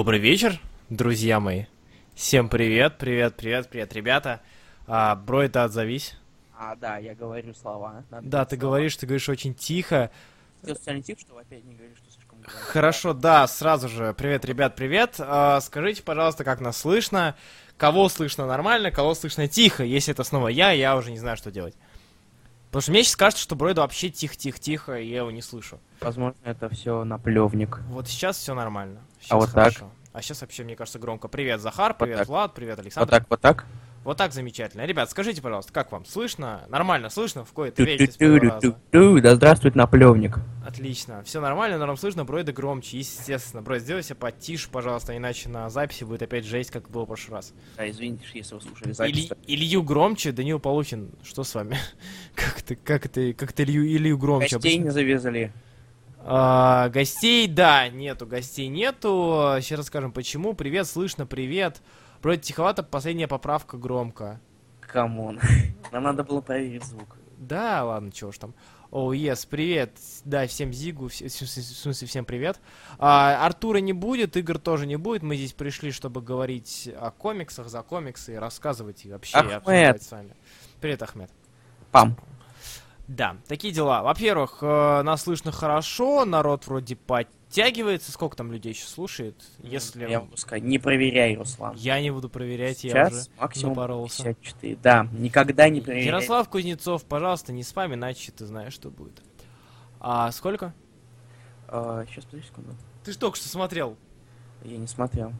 Добрый вечер, друзья мои. Всем привет, привет, привет, привет, ребята. А, бро, это отзовись. А, да, я говорю слова. Надо Да, ты слова. говоришь, ты говоришь очень тихо. Ты социальный тип, что опять не говоришь, что слишком громко? Хорошо, да, сразу же. Привет, ребят, привет. А, скажите, пожалуйста, как нас слышно? Кого слышно нормально, кого слышно тихо? Если это снова я, я уже не знаю, что делать. Потому что мне сейчас кажется, что Бройду вообще тихо-тихо-тихо, и я его не слышу. Возможно, это все наплевник. Вот сейчас все нормально. Щас А вот так? хорошо. А сейчас вообще, мне кажется, громко. Привет, Захар, привет, так. Влад, привет, Александр. Вот так, вот так. Вот так замечательно. Ребят, скажите, пожалуйста, как вам? Слышно? Нормально слышно? В кои-то? Ту-ту-ту-ту-ту. Да здравствует наплевник. Отлично. Все нормально, норм слышно, Бройда громче, естественно. Брой, сделай себя потише, пожалуйста, иначе на записи будет опять жесть, как было в прошлый раз. Да, извините, если вы слушали запись. Илью громче, Данил Полухин, что с вами? как ты, как ты, как ты Илью, Илью громче? Обычно- не завезли. А, гостей, да, нету, гостей нету. Сейчас расскажем почему. Привет, слышно, привет. Бройд тиховато, последняя поправка громко. Камон. Нам надо было проверить звук. Да, ладно, чего ж там. О, ес, привет. Да, всем Зигу, в смысле- всем привет. А, Артура не будет, игр тоже не будет. Мы здесь пришли, чтобы говорить о комиксах, за комиксы и рассказывать и вообще Ахмед. обсуждать с вами. Привет, Ахмед. Пам. Да, такие дела. Во-первых, э, нас слышно хорошо, народ вроде подтягивается. Сколько там людей еще слушает? Если... Я сказать, не проверяй, Руслан. Я не буду проверять, я уже Сейчас максимум напоролся. 54. Да, никогда не проверяй. Ярослав Кузнецов, пожалуйста, не спам, иначе ты знаешь, что будет. А сколько? сейчас, подожди секунду. Ты ж только что смотрел. Я не смотрел.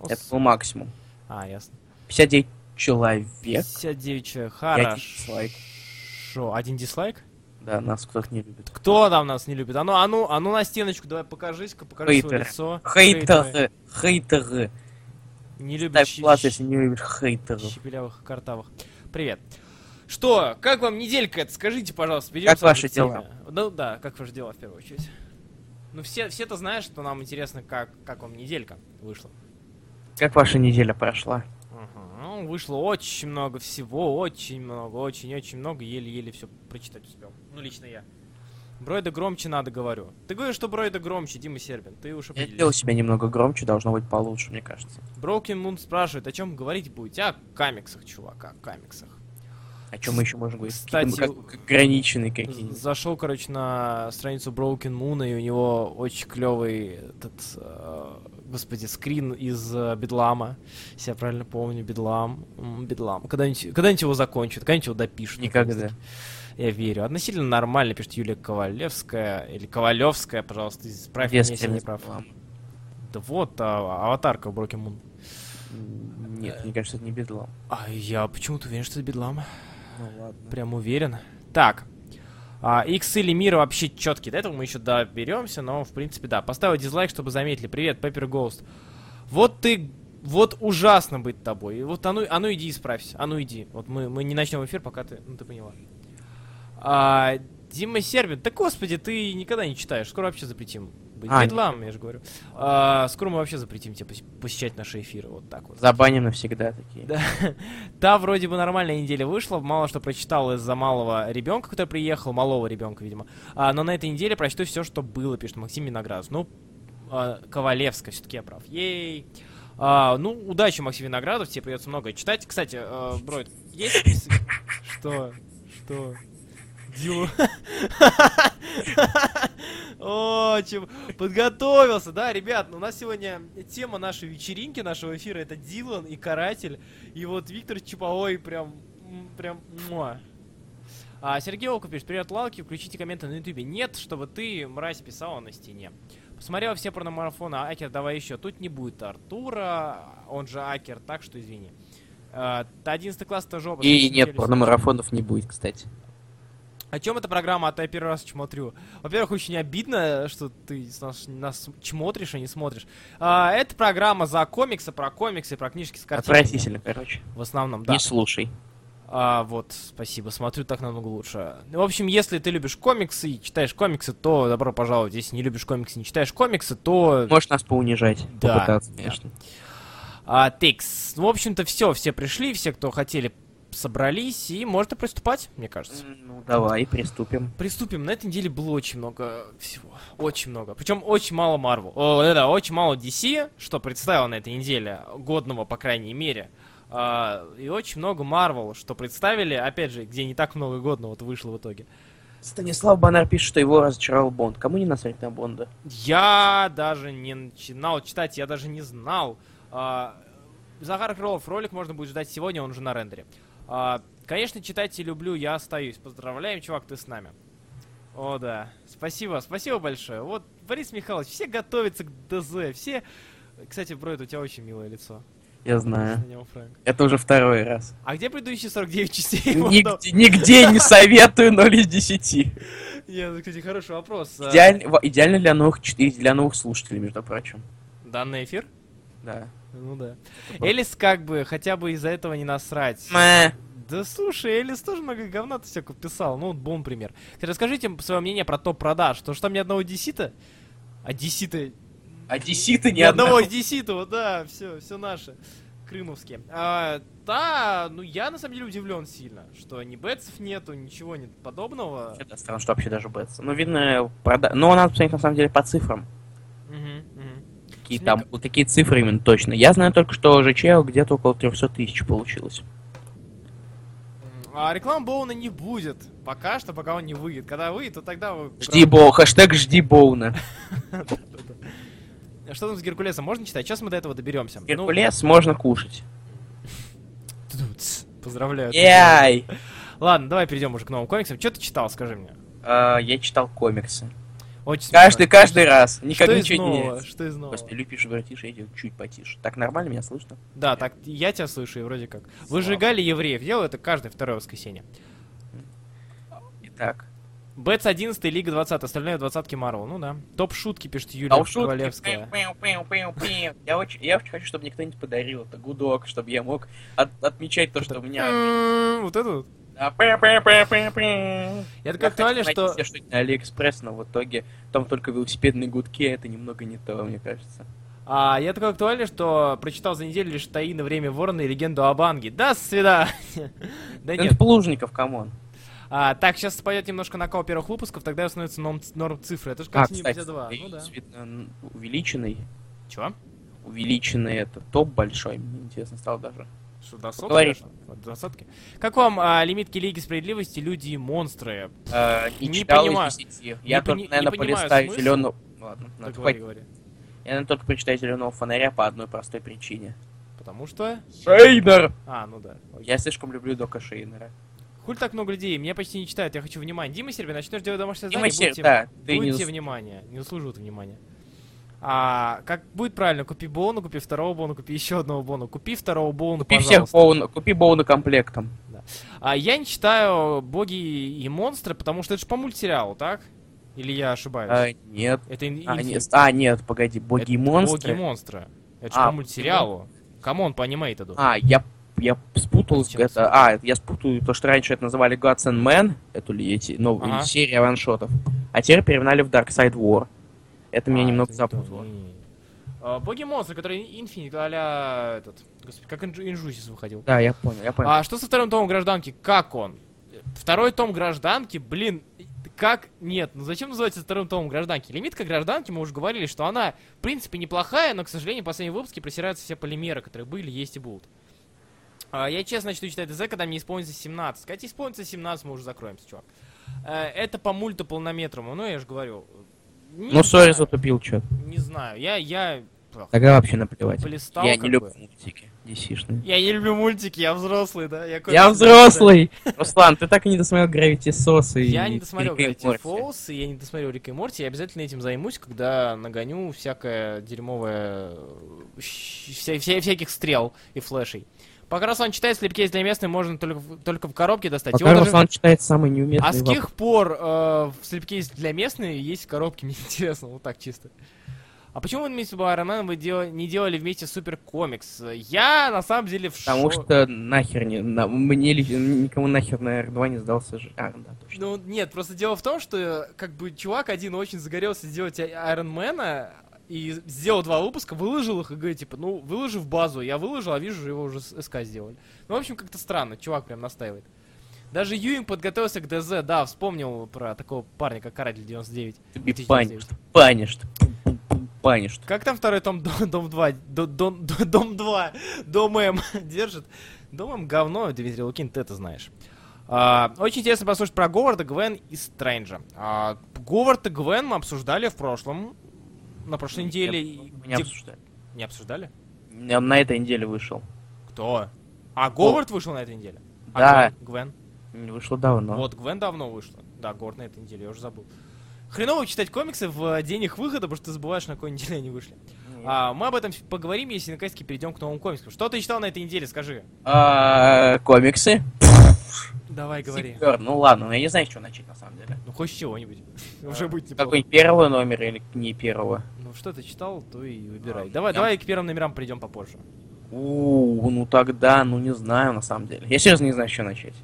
О, Это с- был максимум. А, ясно. 59 человек. 59 человек. И один Дизлайк. Один дизлайк? Да, нас кто-то не любит. Кто там нас не любит? А ну, а ну, а ну на стеночку давай покажись-ка, покажи свое Хейтеры. лицо. Хейтеры. Хейтеры. Не любят Ставь щ- класс, если не любишь хейтеров. щепелявых картавых. Привет. Что, как вам неделька это? Скажите, пожалуйста, перейдем Как ваши дела? Ну да, как ваши дела в первую очередь. Ну все, все-то знают, что нам интересно, как, как вам неделька вышла. Как ваша неделя прошла? Ну, вышло очень много всего, очень много, очень-очень много, еле-еле все прочитать успел. Ну, лично я. Бройда громче надо, говорю. Ты говоришь, что Бройда громче, Дима Сербин. Ты уж Я определись. сделал себя немного громче, должно быть получше, мне кажется. Broken Moon спрашивает, о чем говорить будете? О комиксах, чувак, о комиксах. О чем мы еще можем говорить? Кстати, мы как какие-нибудь. Зашел, короче, на страницу Broken Moon, и у него очень клевый этот, э, господи, скрин из э, Бедлама. Если я правильно помню, Бедлам. Бедлам. Когда-нибудь, когда-нибудь его закончат, когда-нибудь его допишут. Никогда. Я верю. Относительно нормально пишет Юлия Ковалевская. Или Ковалевская, пожалуйста, исправь меня, если я не прав. Да вот, а, аватарка в Broken Moon. М, Нет, мне кажется, это не бедлам. А я почему-то уверен, что это Бедлам. Ну ладно. Прям уверен. Так. А, Икс или мира вообще четкие. До этого мы еще доберемся, но в принципе да. Поставил дизлайк, чтобы заметили. Привет, Пеппер Гоуст. Вот ты. Вот ужасно быть тобой. Вот а ну, а ну иди исправься. А ну иди. Вот мы, мы не начнем эфир, пока ты. Ну ты поняла. А, Дима Сербин. Да господи, ты никогда не читаешь. Скоро вообще запретим. А, Бедлам, я же говорю. А, скоро мы вообще запретим тебе пос- посещать наши эфиры. Вот так вот. Забаним навсегда такие. Да. Та вроде бы нормальная неделя вышла, мало что прочитал из-за малого ребенка, который приехал, малого ребенка, видимо. А, но на этой неделе прочту все, что было, пишет Максим Виноградов. Ну, а, Ковалевская, все-таки я прав. Ей. А, ну, удачи, Максим Виноградов, тебе придется много читать. Кстати, э, Бройд, есть... Что? Что? Дилу. О, чем подготовился, да, ребят, ну, у нас сегодня тема нашей вечеринки, нашего эфира, это Дилан и Каратель, и вот Виктор Чуповой прям, прям, муа. А Сергей Волков пишет, привет, Лалки, включите комменты на ютубе. Нет, чтобы ты, мразь, писала на стене. Посмотрел все порномарафоны, а Акер, давай еще. Тут не будет Артура, он же Акер, так что извини. А, 11 класс это жопа. И нет, порномарафонов не будет, кстати. О чем эта программа, а то я первый раз смотрю. Во-первых, очень обидно, что ты нас, нас чмотришь, а не смотришь. А, это программа за комиксы, про комиксы, про книжки с картинками. Отвратительно, короче. В основном, да. Не слушай. А, вот, спасибо, смотрю так намного лучше. В общем, если ты любишь комиксы и читаешь комиксы, то добро пожаловать. Если не любишь комиксы, не читаешь комиксы, то... Можешь нас поунижать. Да, Попытаться, да. конечно. А, текс. Ну, в общем-то, все, все пришли, все, кто хотели, собрались, и можно приступать, мне кажется. Ну, давай, приступим. Приступим. На этой неделе было очень много всего. Очень много. Причем очень мало Marvel. О, да, да, очень мало DC, что представило на этой неделе, годного, по крайней мере. А, и очень много Marvel, что представили, опять же, где не так много годного вот вышло в итоге. Станислав Баннер пишет, что его разочаровал Бонд. Кому не насрать на Бонда? Я даже не начинал читать, я даже не знал. А, Захар Крылов, ролик можно будет ждать сегодня, он уже на рендере. А, конечно, читать и люблю, я остаюсь. Поздравляем, чувак, ты с нами. О, да. Спасибо, спасибо большое. Вот, Борис Михайлович, все готовятся к ДЗ, все... Кстати, Бройд, у тебя очень милое лицо. Я знаю. Него. Это уже второй раз. А где предыдущие 49 частей? Нигде, нигде не советую 0 из 10. Нет, кстати, хороший вопрос. А, Идеально, во- идеально для новых, для новых слушателей, между прочим. Данный эфир? Да. Ну да. Элис как бы хотя бы из-за этого не насрать. Мэ. Да слушай, Элис тоже много говна ты всякого писал. Ну, вот бом пример. Кстати, расскажите свое мнение про топ продаж. То, что там ни одного десита? А десита... Одесситы Ни одного десита, вот да, все, все наше. Крымовские. А, да, ну я на самом деле удивлен сильно, что ни бетсов нету, ничего нет подобного. Это странно, что вообще даже Бэтс. Ну, видно, прода... Но надо посмотреть, на самом деле, по цифрам. Какие там, вот такие цифры именно точно. Я знаю только, что ЖЧ где-то около 300 тысяч получилось. А реклам Боуна не будет. Пока что, пока он не выйдет. Когда выйдет, то тогда вы... Жди Боу, хэштег жди Боуна. Что там с Геркулесом? Можно читать? Сейчас мы до этого доберемся. Ну, Геркулес можно кушать. Поздравляю. Яй! Ладно, давай перейдем уже к новым комиксам. Что ты читал, скажи мне? А, Я читал комиксы. Очень Каждый, смешно. каждый раз. Никак Что ничего не нового? меняется. Что из нового? Господи, Люпиш, братиша, иди чуть потише. Так нормально меня слышно? Да, так, я тебя слышу, и вроде как. Выжигали евреев. Делаю это каждое второе воскресенье. Итак. Бэтс 11, Лига 20, остальные в 20 Марвел. Ну да. Топ шутки пишет Юлия А. Ковалевская. Я очень, я очень хочу, чтобы мне кто-нибудь подарил это гудок, чтобы я мог от- отмечать то, что у меня... М, Вот это вот. Я так актуально, что... себе что-нибудь на Алиэкспресс, но в итоге там только велосипедные гудки, а это немного не то, мне кажется. А, я такой актуальный, что прочитал за неделю лишь Таина, Время Ворона и Легенду о Банге. До свидания. Да нет. Плужников, камон. А, так, сейчас пойдет немножко накал первых выпусков, тогда становится норм, норм цифры. Это же А, как не кстати, 52. и Ну да. н- увеличенный, Чё? увеличенный это топ большой, мне интересно стало даже. Что, до сотки? Говори. До сотки? Как вам а, лимитки Лиги Справедливости, Люди и Монстры? Э, не, Не читал понимаю. из 10. Я Не только, пони- не наверное, полистаю зеленого... Ладно, Да надо говори, хватит. говори. Я, наверное, только прочитаю зеленого фонаря по одной простой причине. Потому что... Шейнер! А, ну да. Окей. Я слишком люблю Дока Шейнера. Хуль так много людей, меня почти не читают, я хочу внимания. Дима Сербин, начнешь делать домашнее Дима задание, Сер- да, ты не будьте зас- внимания, не заслуживают внимания. А, как будет правильно, купи Боуна, купи второго Боуна, купи еще одного Боуна, купи второго Боуна, Купи всех пожалуйста. Боуна, купи Боуна комплектом. А я не читаю Боги и монстры, потому что это же по мультсериалу, так? Или я ошибаюсь? А, нет. это ин- А нет, а, нет, погоди, боги это и монстры. Боги и монстры. Это же А, по мультсериалу. Come on, по animated у. А, я, я спутал С чем это. А, я спутаю то, что раньше это называли Gods and Men, эту ли эти новые Ага. серия ваншотов. А теперь перевнали в Darkseid War. Это меня А, немного это не то, запутало. не-не-не. А, Боги монстры, которые Infinite, а этот. Господи, как Инжу- Injustice выходил. Да, я понял, я понял. А что со вторым томом гражданки? Как он? Второй том гражданки, блин, как? Нет, ну зачем называется вторым томом гражданки? Лимитка гражданки, мы уже говорили, что она, в принципе, неплохая, но, к сожалению, в последнем выпуске просираются все полимеры, которые были, есть и будут. А, я честно начну читать ДЗ, когда мне исполнится 17. Когда тебе исполнится 17, мы уже закроемся, чувак. Э, это по мульту полнометрому, ну, я же говорю. Не ну, сори, затупил что Не знаю, я, я... Тогда вообще наплевать. Полистал, я не люблю бы. мультики DC-шные. Я не люблю мультики, я взрослый, да? Я конченый, взрослый! Руслан, ты так и не досмотрел Gravity Source и Я не досмотрел Gravity. Falls, и я не досмотрел Рика и Морти, я обязательно этим займусь, когда нагоню всякое дерьмовое... вся- вся- всяких стрел и флешей. Пока Руслан читает, слепкейс для местных можно только, в- только в коробке достать. Пока Его даже- Руслан читает самый неуместный А с каких пор э, в слепкейс для местных есть в коробке? Мне интересно, вот так чисто. А почему вы вместе с Man вы дел- не делали вместе супер комикс? Я на самом деле в Потому шо- что нахер не... на- мне никому нахер на R2 не сдался же. А, да, точно. Ну, нет, просто дело в том, что э, как бы чувак один очень загорелся сделать Man и сделал два выпуска, выложил их и говорит, типа, ну, выложи в базу. Я выложил, а вижу, его уже СК сделали. Ну, в общем, как-то странно, чувак прям настаивает. Даже Юинг подготовился к ДЗ, да, вспомнил про такого парня, как Каратель 99. Ты 2099. банишь, банишь, банишь. Как там второй том Дом, дом 2? До- Дом, до- дом 2. Дом М держит. Дом М говно, Дмитрий Лукин, ты это знаешь. А, очень интересно послушать про Говарда, Гвен и Стрэнджа. А, Говард и Гвен мы обсуждали в прошлом. На прошлой неделе. и- Мы не где- обсуждали. Не обсуждали? Он на этой неделе вышел. Кто? А, Говард вышел на этой неделе? А Да. Гвен? Гвен? Вышло давно. Вот, Гвен давно вышла. Да, Говард на этой неделе, я уже забыл. Хреново читать комиксы в день их выхода, потому что ты забываешь, на какой неделе они вышли. А, мы об этом поговорим, если наконец-таки перейдем к новым комиксам. Что ты читал на этой неделе, скажи? А, комиксы. Давай, говори. Супер. Ну ладно, ну я не знаю, с чего начать на самом деле. Ну, хоть с чего-нибудь. Уже будет неплохо. Какой первого номера или не первого? Что ты читал, то и выбирай. А, Давай, я- давай к первым номерам придем попозже. У, ну тогда, ну не знаю на самом деле. Я серьезно не знаю, с чего начать.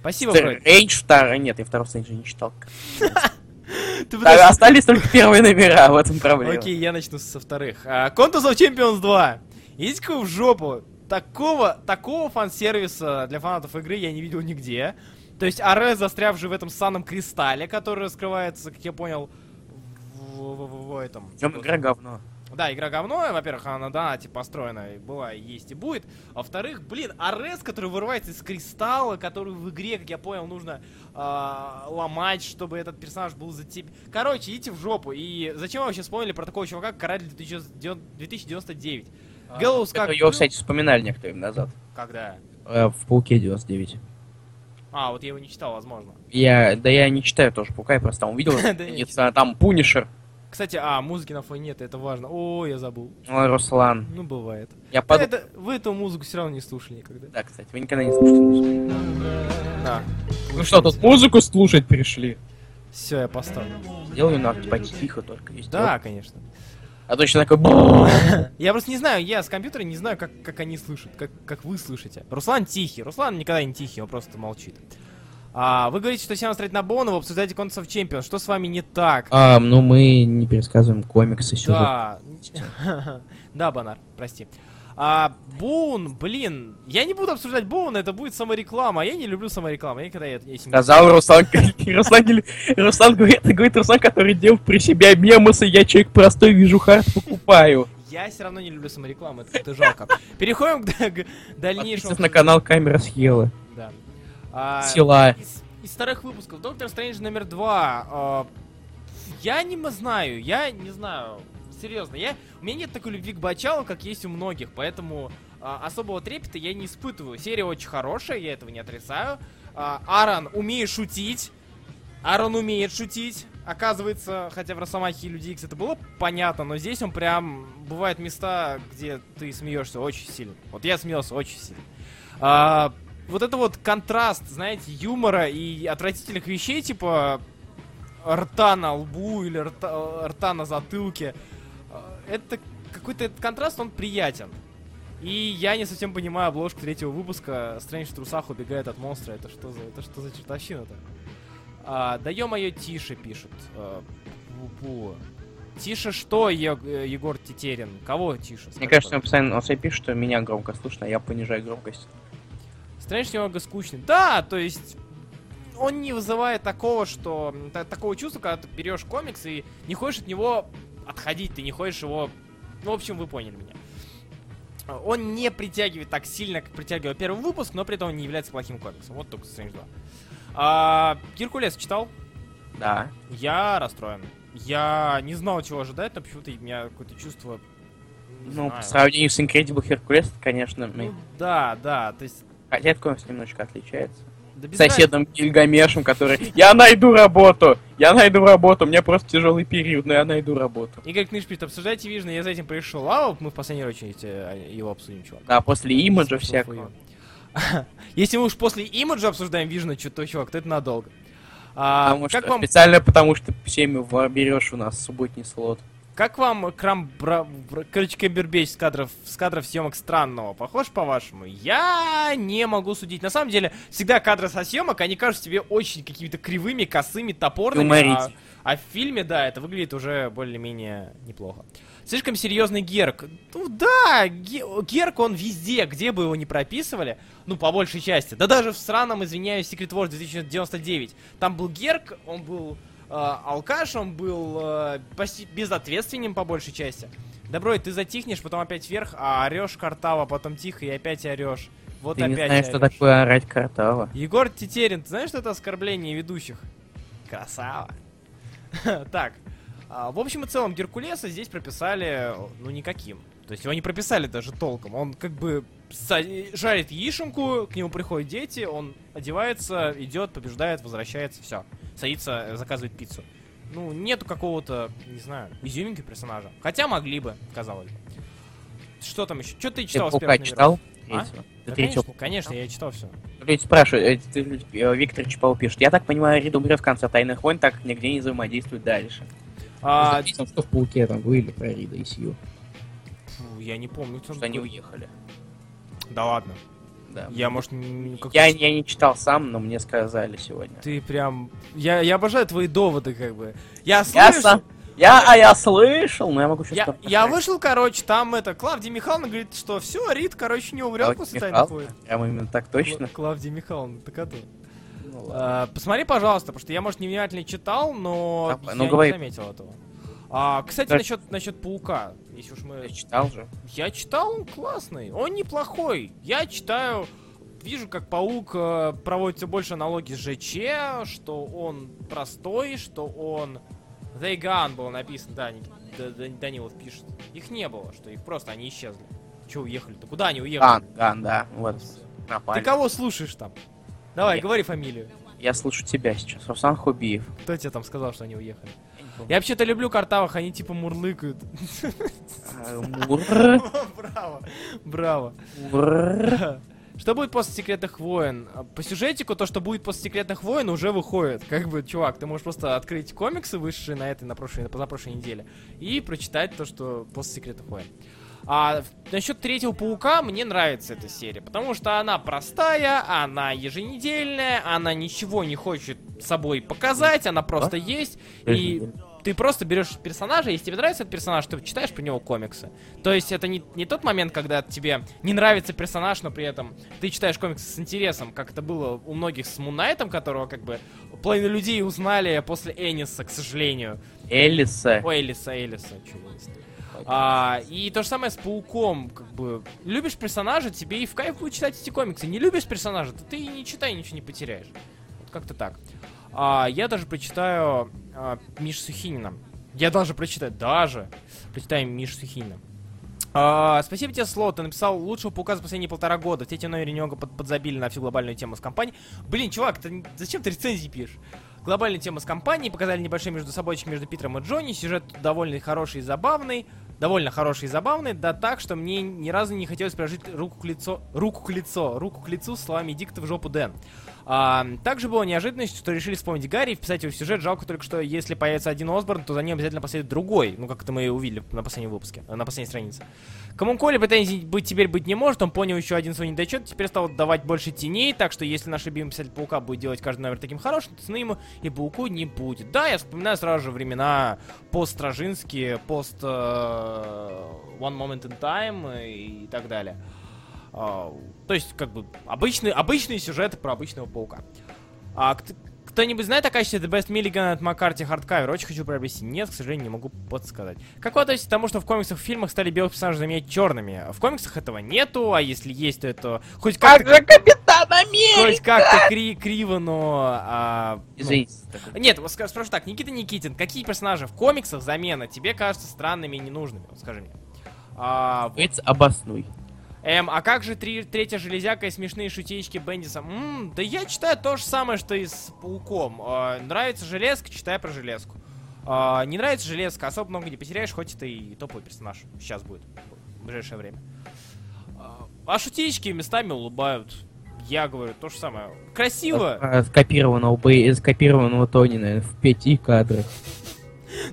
Спасибо. Стрэндж второй, нет, я второго Стрэнджа не читал. Остались только первые номера, в этом проблема. Окей, я начну со вторых. А, Contos of Champions 2. Идите-ка в жопу. Такого, такого фан-сервиса для фанатов игры я не видел нигде. То есть Аре, застрявший в этом санном кристалле, который раскрывается, как я понял, в, в- в- в этом. Причем игра говно. Да, игра говно, во-первых, она, да, типа, построена, и была, есть, и будет. А во-вторых, блин, Арес, который вырывается из кристалла, который в игре, как я понял, нужно а, ломать, чтобы этот персонаж был за тебя. Короче, идите в жопу. И зачем вы вообще вспомнили про такого чувака, как Каратель 2099? Гэллоус как Это его, кстати, вспоминали некоторое время назад. Когда? Э, В Пауке 99. А, вот я его не читал, возможно. Я, да я не читаю тоже Паука, я просто там увидел, там Пунишер, Кстати, а, музыки на фоне нет, это важно. О, я забыл. Ой, Руслан. Ну, бывает. Я подумал... Это, вы эту музыку все равно не слушали никогда. Да, кстати, вы никогда не слушаете музыку. Да. Ну что, тут музыку слушать пришли? Все, я поставлю. Сделаю надо типа тихо только. Да, конечно. А то еще такой... Я просто не знаю, я с компьютера не знаю, как, как они слышат, как, как вы слышите. Руслан тихий. Руслан никогда не тихий, он просто молчит. А, вы говорите, что всем настроить на Бона, вы обсуждаете концов Чемпион. Что с вами не так? А, ну мы не пересказываем комиксы сюжет. Да. Да, Банар, прости. А, Боун, блин, я не буду обсуждать Боуна, это будет самореклама, а я не люблю саморекламу, я никогда это не- Сказал Руслан, Руслан, Руслан говорит, это говорит Руслан, который делал при себя мемосы, я человек простой, вижу хард, покупаю. Я все равно не люблю саморекламу, это, это жалко. Переходим к, дальнейшему. На канал Камера съела. Да. А, Села. Из, из старых выпусков. Доктор Стрэндж номер два. а, я не знаю, я не знаю. Серьезно, я, у меня нет такой любви к Бачалу, как есть у многих, поэтому а, особого трепета я не испытываю. Серия очень хорошая, я этого не отрицаю. А, Аарон умеет шутить. Аарон умеет шутить. Оказывается, хотя в Росомахе и Люди Икс это было понятно, но здесь он прям... Бывают места, где ты смеешься очень сильно. Вот я смеялся очень сильно. А, вот это вот контраст, знаете, юмора и отвратительных вещей, типа рта на лбу или рта, рта на затылке. Это какой-то этот контраст, он приятен. И я не совсем понимаю обложку третьего выпуска. Стрэндж в трусах убегает от монстра. Это что за, это что за чертовщина-то? А, да ё-моё, тише пишет. А, пу-пу. Тише что, Е- э, Егор Тетерин? Кого тише? Мне кажется, он постоянно он пишет, что меня громко слышно, а я понижаю громкость. Стрэндж немного скучный. Да, то есть он не вызывает такого, что такого чувства, когда ты берешь комикс и не хочешь от него отходить, ты не хочешь его. Ну, в общем, вы поняли меня. Он не притягивает так сильно, как притягивал первый выпуск, но при этом он не является плохим комиксом. Вот только Стрэндж 2. А, Геркулес читал? Да. Я расстроен. Я не знал, чего ожидать, но почему-то у меня какое-то чувство. Ну, знаю. по сравнению с Incredible Hercules, конечно, мы... Ну, да, да, то есть. Хотя комикс немножко отличается. Да Соседом Гильгамешем, который... Я найду работу! Я найду работу! У меня просто тяжелый период, но я найду работу. Игорь Книжпит, обсуждайте Вижна, я за этим пришел. А мы в последнюю очередь э, его обсудим, чувак. Да, после имиджа всякого. Если мы уж после имиджа обсуждаем Вижна, то, чувак, то это надолго. А, Потому как, что, вам, Специально потому, что в 7 берешь у нас субботний слот. Как вам Крам... Бра... Короче, Камбербэтч с кадров, с кадров съемок странного? Похож, по-вашему? Я не могу судить. На самом деле, всегда кадры со съемок, они кажутся тебе очень какими-то кривыми, косыми, топорными. А, а в фильме, да, это выглядит уже более-менее неплохо. Слишком серьезный Герк. Ну да, Ге- Герк он везде, где бы его ни прописывали, ну, по большей части. Да даже в сраном, извиняюсь, Secret Wars 2099. Там был Герк, он был алкаш, он был э, безответственным по большей части. Добро, ты затихнешь, потом опять вверх, а орешь картава, потом тихо и опять орешь. Вот Ты не опять знаешь, что такое орать картава. Егор Тетерин, ты знаешь, что это оскорбление ведущих? Красава. Так, а, в общем и целом Геркулеса здесь прописали, ну, никаким. То есть его не прописали даже толком. Он как бы жарит яишенку, к нему приходят дети, он одевается, идет, побеждает, возвращается, все. Садится, э, заказывает пиццу. Ну, нету какого-то, не знаю, изюминки персонажа. Хотя могли бы, казалось бы. Что там еще? Что ты Ты читал с Паука первых читал? А? Ты Да, конечно, конечно, я читал все. Люди спрашивают, э, ты, э, Виктор Чапал пишет, я так понимаю, Ридумбры в конце Тайных войн так нигде не взаимодействуют дальше. А, Заметил, что в Пауке там были про Рида и Сью. фу, я не помню, Что они уехали. Да ладно. Да. Я, может, Я, я не читал сам, но мне сказали сегодня. Ты прям... Я, я обожаю твои доводы, как бы. Я Я слышу... сам- Я, а я слышал, но я могу сейчас... Я, я вышел, короче, там это, Клавдия Михайловна говорит, что все, Рид, короче, не умрет после тайных войн. Прям именно так точно. Кла- Клавдия Михайловна, так это. Ну. А, посмотри, пожалуйста, потому что я, может, невнимательно читал, но я ну, говори. не заметил этого. А, кстати, Так. насчет, насчет паука, если уж мы Ты читал же. Я читал, он классный, он неплохой. Я читаю, вижу, как паук э, проводит все больше аналогий с ЖЧ, что он простой, что он... They gone было написано, да, Ник- Д- Д- Данилов пишет. Их не было, что их просто, они исчезли. Че уехали-то? Куда они уехали? Ган, Ган, да. Вот. Ты Напали. кого слушаешь там? Давай, Я- говори фамилию. Я слышу тебя сейчас. Руслан Хубиев. Кто тебе там сказал, что они уехали? Я вообще-то люблю картавых, они типа мурлыкают. А, Мур. Браво, браво. Мур. Что будет после секретных войн? По сюжетику то, что будет после секретных войн, уже выходит. Как бы, чувак, ты можешь просто открыть комиксы, вышедшие на этой, на прошлой, на позапрошлой неделе, и прочитать то, что после секретных войн. А насчет третьего паука мне нравится эта серия, потому что она простая, она еженедельная, она ничего не хочет собой показать, она просто есть, и ты просто берешь персонажа, если тебе нравится этот персонаж, ты читаешь про него комиксы. То есть это не, не тот момент, когда тебе не нравится персонаж, но при этом ты читаешь комиксы с интересом, как это было у многих с Мунайтом, которого как бы половина людей узнали после Эниса, к сожалению. Элиса. Ой, Элиса, Элиса, чего. А, и то же самое с Пауком, как бы, любишь персонажа, тебе и в кайф будет читать эти комиксы. Не любишь персонажа, то ты и не читай, ничего не потеряешь. Вот как-то так. А, я даже прочитаю а, Мишу Сухинина. Я даже прочитаю, даже прочитаю Мишу Сухинина. А, спасибо тебе, Слот. Ты написал лучшего паука за последние полтора года. Те темно немного под, подзабили на всю глобальную тему с компанией. Блин, чувак, ты, зачем ты рецензии пишешь? Глобальная тема с компанией, показали небольшой между собойчик между Питером и Джонни, сюжет довольно хороший и забавный, довольно хороший и забавный, да так, что мне ни разу не хотелось приложить руку к лицу, руку к лицу, руку к лицу словами «Иди в жопу, Дэн». А, также было неожиданностью, что решили вспомнить Гарри и вписать его в сюжет. Жалко только, что если появится один Осборн, то за ним обязательно последует другой. Ну, как это мы и увидели на последнем выпуске, э, на последней странице. Кому Коля претензий быть теперь быть не может, он понял еще один свой недочет, теперь стал давать больше теней, так что если наш любимый писатель Паука будет делать каждый номер таким хорошим, то цены ему и Пауку не будет. Да, я вспоминаю сразу же времена пост-стражинские, пост э, One Moment in Time и так далее. А, то есть, как бы, обычные, обычные сюжеты про обычного паука. А кт- кто-нибудь знает о качестве The Best of Milligan and McCarthy hardcover? Очень хочу приобрести. Нет, к сожалению, не могу подсказать. Как вы относитесь к тому, что в комиксах и фильмах стали белых персонажей заменять черными? В комиксах этого нету, а если есть, то это хоть Как как-то, же Капитан Америка? хоть как-то кри- криво, но... а, ну, нет, вот спрошу так, Никита Никитин, какие персонажи в комиксах замена тебе кажутся странными и ненужными? Вот скажи мне. А, вот. Говорится, обоснуй. Эм, а как же три, третья железяка и смешные шутеечки Бендиса? М, да я читаю то же самое, что и с Пауком. А, нравится железка, читай про железку. А, не нравится железка, особо много не потеряешь, хоть это и топовый персонаж. Сейчас будет, в ближайшее время. А, а шутеечки местами улыбают. я говорю то же самое. Красиво! Скопированного, Б- скопированного Тони, наверное, в пяти кадрах.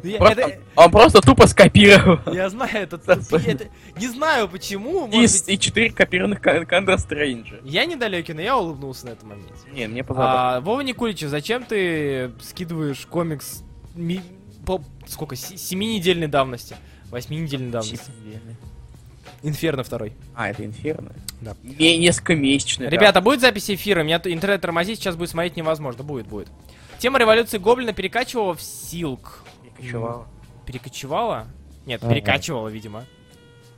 Я, Просто- это- Он просто тупо скопировал. я знаю, это, Да, это- Не знаю почему, И, быть, и четыре копированных кан- Кандра Стрэнджа. Я недалекий, но я улыбнулся на этом моменте. Не, мне позабавилось. А, Вова Никуличев, зачем ты скидываешь комикс ми- по сколько? Семинедельной давности? Восьминедельной давности. Инферно второй. А, это Инферно? Да. Не, несколько месячный. Ребята, будет запись эфира? Меня т- интернет тормозит, сейчас будет смотреть невозможно. Будет, будет. Тема революции Гоблина перекачивала в Силк. Перекочевала. Перекочевала? Нет, Ага. перекачивала, видимо.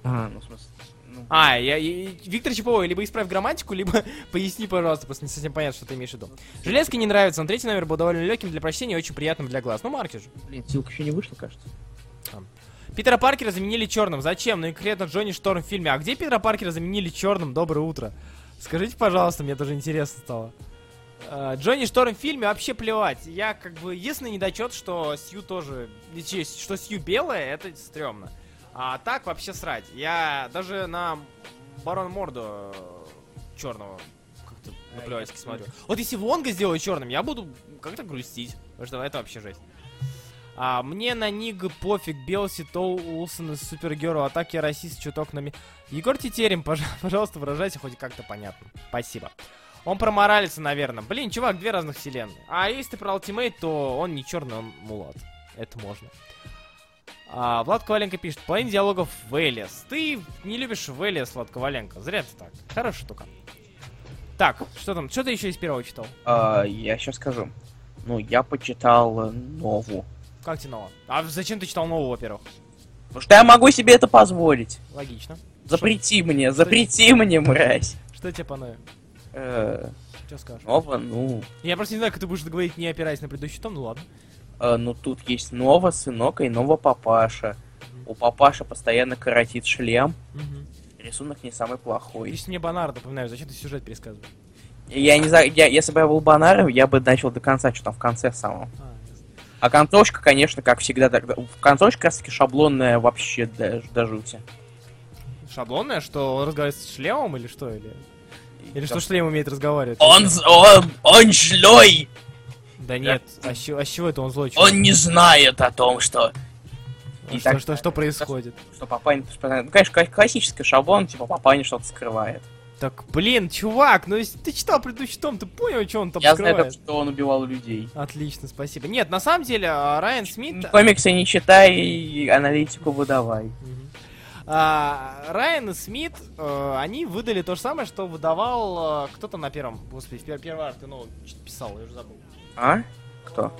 А, ну в смысле. ну, А, я, и- Виктор Чапова, либо исправь грамматику, либо поясни, пожалуйста, просто не совсем понятно, что ты имеешь в виду. Железка не нравится, но третий номер был довольно легким для прочтения и очень приятным для глаз. Ну, марки же. Блин, Силк еще не вышла, кажется. Питера Паркера заменили черным. Зачем? Ну и конкретно Джонни Шторм в фильме. А где Питера Паркера заменили черным? Доброе утро. Скажите, пожалуйста, мне тоже интересно стало. А, Джонни Шторм в фильме вообще плевать. Я как бы единственный недочет, что Сью тоже... Что Сью белая, это стрёмно. А так вообще срать. Я даже на Барон Морду черного как-то наплевательски смотрю. Вот если Вонга сделают черным, я буду как-то грустить. Потому что это вообще жесть. А, мне на Ник пофиг, Белси, Тол, Улсон из Супергерл, атаки расист, чуток на. Егор Тетерин, пож- пожалуйста, выражайте хоть как-то понятно. Спасибо. Он про Моралеса, наверное. Блин, чувак, две разных вселенные. А если ты про Ultimate, то он не черный, он мулат. Это можно. А, Влад Коваленко пишет, половина диалогов Велес. Ты не любишь Велес, Влад Коваленко. Зря ты так. Хорошая штука. Так, что там? Что ты еще из первого читал? А, я сейчас скажу. Ну, я почитал э, нову. Как тебе Нова? А зачем ты читал Нову, во-первых? Потому что я могу себе это позволить. Логично. Запрети мне, запрети мне, мразь. Что тебе по нове? Что скажешь? Нова, ну... Я просто не знаю, как ты будешь говорить, не опираясь на предыдущий том, ну ладно. э, ну, тут есть Нова, сынок и Нова папаша. У папаша постоянно коротит шлем. Рисунок не самый плохой. Если мне Бонар, напоминаю, зачем ты сюжет пересказываешь? Я не знаю, я, если бы я был банаром, я бы начал до конца, что там в конце самом. А. А концовочка, конечно, как всегда, тогда... концовочка как раз таки шаблонная вообще до, до жути. Шаблонное, что он разговаривает с шлемом или что? Или, или что шлем умеет разговаривать? Он, з- он, он злой! Да нет, а с, чего, а с чего это он злой? чувак? Он не знает о том, что... И что, так- что, что происходит? Что папаня... Ну, конечно, кла- классический шаблон, типа папаня что-то скрывает. Так, блин, чувак, ну если ты читал предыдущий том, ты понял, что он там Я знаю, скрывает? только, что он убивал людей. Отлично, спасибо. Нет, на самом деле, а, Райан Смит... Комиксы не читай, и аналитику выдавай. Мгм. А, Райан и Смит, э, они выдали то же самое, что выдавал э, кто-то на первом, господи, в пер- первый арт, ну, что-то писал, я уже забыл. А? Кто?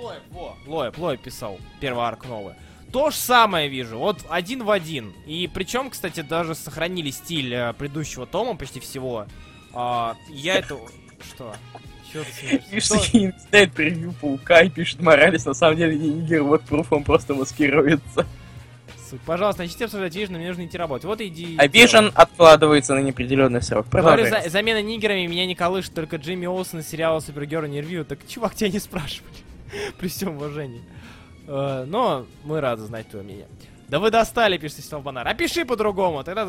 Лоев, во, Лоев, Лоев писал, первый арк новый. То же самое вижу, вот один в один. И причем, кстати, даже сохранили стиль э, предыдущего тома почти всего. А, я это... Что? Чё ты Что? такие читает превью Паука и пишет Моралес, на самом деле не нигер, вот пруф, он просто маскируется. Сука, Пожалуйста, начните обсуждать Vision, мне нужно идти работать. Вот иди. А. Vision откладывается на неопределенный срок. Говорю, за- замена нигерами меня не колышет, только Джимми Олсен из сериала Супергерл не ревью. Так, чувак, тебя не спрашивали. При всем уважении. Э, Но мы рады знать твое мнение. Да вы достали, пишет Систем Банар. А пиши по-другому, тогда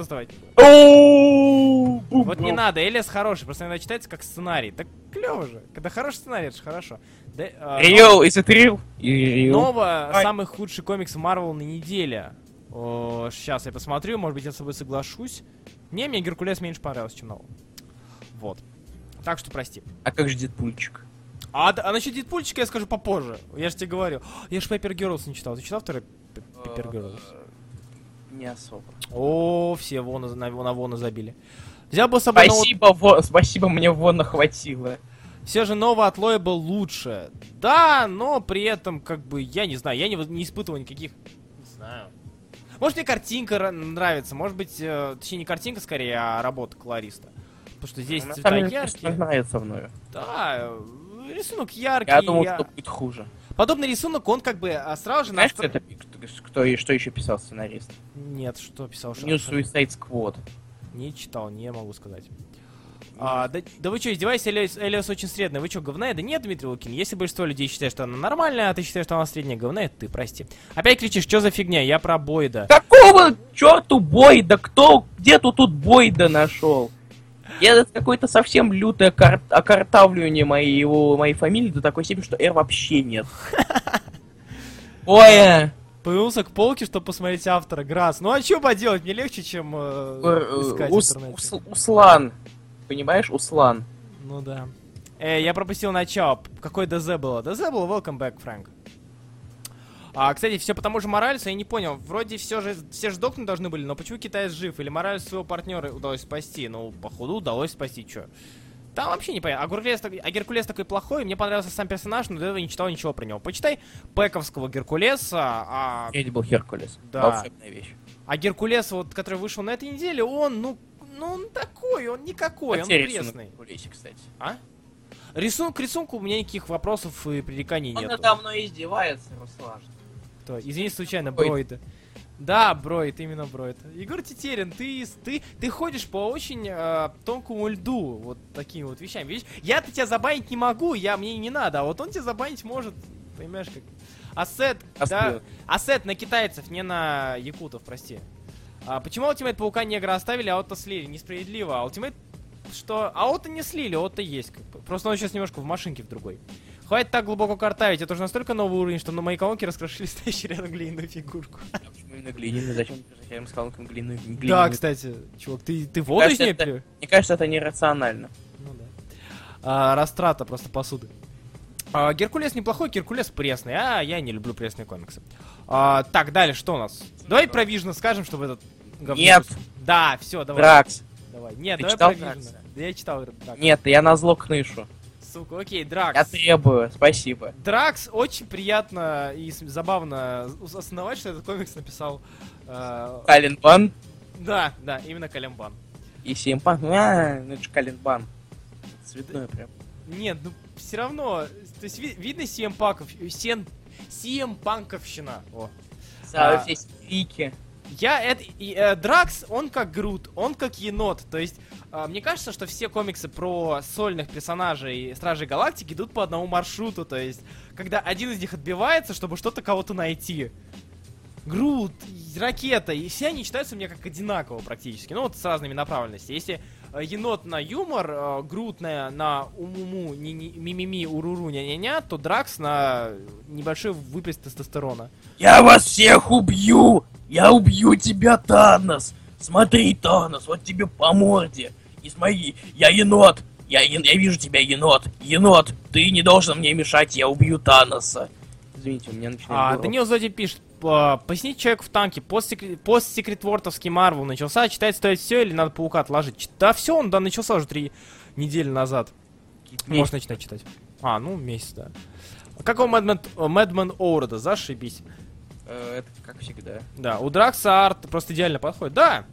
бум, Вот не надо, Элиас хороший, просто иногда читается как сценарий. Так клево же. Когда хороший сценарий, это же хорошо. Да, э, Real, is it real? Ай. самый худший комикс Марвел на неделе. Сейчас я посмотрю, может быть, я с тобой соглашусь. Не, мне Геркулес меньше понравился, чем Ново. Вот. Так что прости. А как же Дедпульчик? А, а насчет Дедпульчика я скажу попозже. Я же тебе говорю. Я же Пеппер Герлс не читал. Ты читал второй Пеппер Герлс? Не особо. О, все вон на, на вон забили. Взял бы с собой Спасибо, во- спасибо, мне вон хватило. Все же новый от Лоя был лучше. Да, но при этом, как бы, я не знаю, я не, не испытывал никаких... Не знаю. Может, мне картинка ра- нравится, может быть, э, точнее, не картинка скорее, а работа колориста. Потому что здесь На цвета яркие. нравится мною. Да, э, рисунок яркий. Я думал, я- что будет хуже. Подобный рисунок, он как бы а, сразу же... Знаешь, настро- кто это кто, кто и что еще писал сценарист? Нет, что писал? New Suicide Squad. Не читал, не могу сказать. А, да, да вы что, издеваетесь, Элиас, Элиас очень средная. Вы что, говна? Да нет, Дмитрий Лукин. Если большинство людей считает, что она нормальная, а ты считаешь, что она средняя говна, это ты, прости. Опять кричишь, что за фигня? Я про Бойда. Какого черту Бойда? Кто? Где тут тут Бойда нашел? Это какое-то совсем лютое кар- окартавливание моей, его, моей фамилии до такой степени, что R вообще нет. Ой, Повернулся к полке, чтобы посмотреть автора. Грасс. Ну а что поделать? Мне легче, чем э, искать в Ус- интернете. Ус- Услан. Понимаешь, Услан. Ну да. Э, я пропустил начало. Какой ДЗ было? ДЗ был Welcome Back, Фрэнк. А, кстати, все по тому же Моральсу, я не понял. Вроде все же, все же сдохнуть должны были, но почему китаец жив? Или Моральс своего партнера удалось спасти? Ну, походу, удалось спасти, чё? Там вообще не понятно. А Геркулес, такой- а Геркулес такой плохой, мне понравился сам персонаж, но до этого не читал ничего про него. Почитай Пековского Геркулеса, а, Это был Геркулес. Да. Волшебная вещь. а Геркулес, вот, который вышел на этой неделе, он, ну, ну, он такой, он никакой, он рисунок пресный. Геркулесе, кстати. А? Рисунок к рисунку у меня никаких вопросов и пререканий Он нет. надо мной издевается, Руслан. Кто? Извини, случайно, Бройд. Да, Бройд, именно Бройд. Егор Тетерин, ты, ты, ты ходишь по очень э, тонкому льду, вот такими вот вещами. Видишь, я-то тебя забанить не могу, я мне не надо, а вот он тебя забанить может, понимаешь, как... Ассет, да, Ассет. ассет на китайцев, не на якутов, прости. А почему Ultimate Паука негра оставили, а Отто слили? Несправедливо. А Ultimate что? А Отто не слили, Отто есть. как бы. Просто он сейчас немножко в машинке в другой. Хватит так глубоко картавить, это уже настолько новый уровень, что на моей колонке раскрошили стоящий рядом глиняную фигурку. А почему именно глиняный? Зачем ты рядом с колонком глиняную? Да, глиняную? кстати, чувак, ты, ты воду из нее это- пьё? Мне кажется, это нерационально. Ну да. А, растрата просто посуды. А, Геркулес неплохой, Геркулес пресный. А, я не люблю пресные комиксы. А, так, далее, что у нас? Давай про Вижна скажем, чтобы этот... говнюк- Нет. Да, все, давай. Дракс. Давай. Нет, Ты давай читал. Дракса? Да я читал Дракс. Нет, я на зло кнышу. Сука, окей, Я Дракс. требую, спасибо. Дракс очень приятно и забавно осознавать, что этот комикс написал. э, Калинбан да, да, именно Калямбан. и Симпан. А, ну это же Калинбан. Цветной прям. Нет, ну все равно, то есть ви- видно CM Панков, CM, CM Панковщина. О. За А. все стики. Я это и, э, Дракс, он как Грут, он как енот. То есть э, мне кажется, что все комиксы про сольных персонажей Стражей Галактики идут по одному маршруту. То есть когда один из них отбивается, чтобы что-то кого-то найти. Грут, ракета, и все они читаются у меня как одинаково практически. Ну вот с разными направленностями. Если енот на юмор, э, Грут на, на умуму, ни- ни- мимими, уруру, ня-ня-ня, то Дракс на небольшой выплеск тестостерона. Я вас всех убью! Я убью тебя, Танос! Смотри, Танос, вот тебе по морде. И смотри, я енот. Я, ен- я вижу тебя, енот. Енот, ты не должен мне мешать, я убью Таноса. Извините, у меня начинает... А. Данил Зоди пишет, пояснить человек в танке, постсекретвортовский Марвел начался, читать стоит все или надо паука отложить? Да все, он да, начался уже три недели назад. Месяц. Можно начинать читать. А, ну, месяц, да. Как у Мэдмен, Оурда, зашибись. Э, Это как всегда. Да, у Дракса арт просто идеально подходит. Да,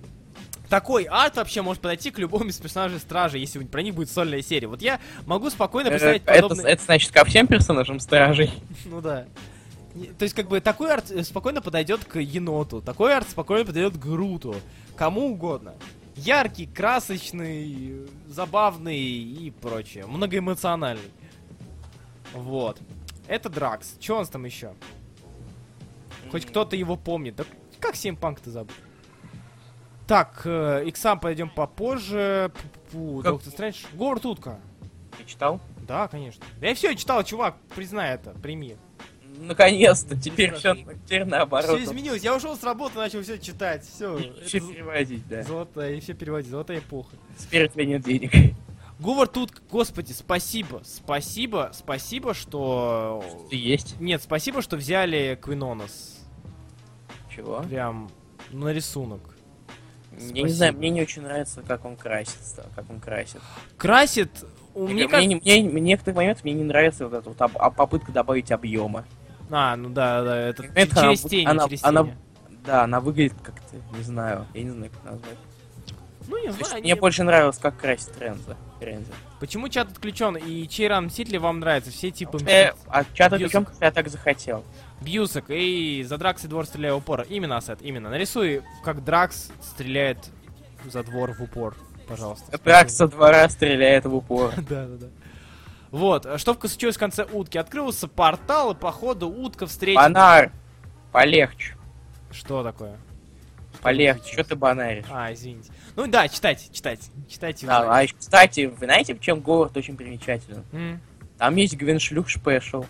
такой арт вообще может подойти к любому из персонажей Стражи, если про них будет сольная серия. Вот я могу спокойно Э, представить Это, подобный... это значит ко всем персонажам Стражей. Ну да. То есть, как бы, такой арт э, спокойно подойдет к еноту, такой арт спокойно подойдет к Груту, кому угодно. Яркий, красочный, забавный и прочее. Многоэмоциональный. Вот. Это Дракс. Че нас там еще? Хоть кто-то его помнит. Да как 7 панк ты забыл? Так, э, иксам пойдем попозже. Как- Доктор Стрэндж. Говард Утка. Ты читал? Да, конечно. Да я все читал, чувак, признай это, прими. Наконец-то, теперь все теперь наоборот. Все изменилось. Я ушел с работы, начал все читать. Все. Еще переводить, да. Золотая, и все переводить, золотая эпоха. Теперь у тебя нет денег. Говор тут, господи, спасибо, спасибо, спасибо, что... Ты есть? Нет, спасибо, что взяли Квинонос. Чего? Прям на рисунок. Я не знаю, мне не очень нравится, как он красится, как он красит. Красит, у Мне, мне мне, кажется... не- мне, мне в некоторых моментах мне не нравится вот эта вот об- а попытка добавить объема. А, ну да, да, это Это через она- тени, она- через она- тени. Да, она выглядит как-то, не знаю, я не знаю, как назвать. Ну, не знаю, мне не- больше нравилось, как красит Ренза. Ренза. Почему чат отключен и чей ранситли вам нравится? Все типы Э, а чат Бьюсик. отвлечем, я так захотел. Бьюсок и за Дракс и двор стреляю в упор. Именно, Асет, именно. Нарисуй, как Дракс стреляет за двор в упор, пожалуйста. Драк со двора стреляет в упор. Да, да, да. Вот, а что в- случилось в конце утки? Открылся портал, и походу утка встретила... Банар! Полегче, Что такое? полегче. случилось? Что ты банаришь? А, извините. Ну да, читайте, читайте, читайте. Да, а еще, кстати, вы знаете, чем Говард очень примечателен? М. Там есть Гвеншлюх Спешл.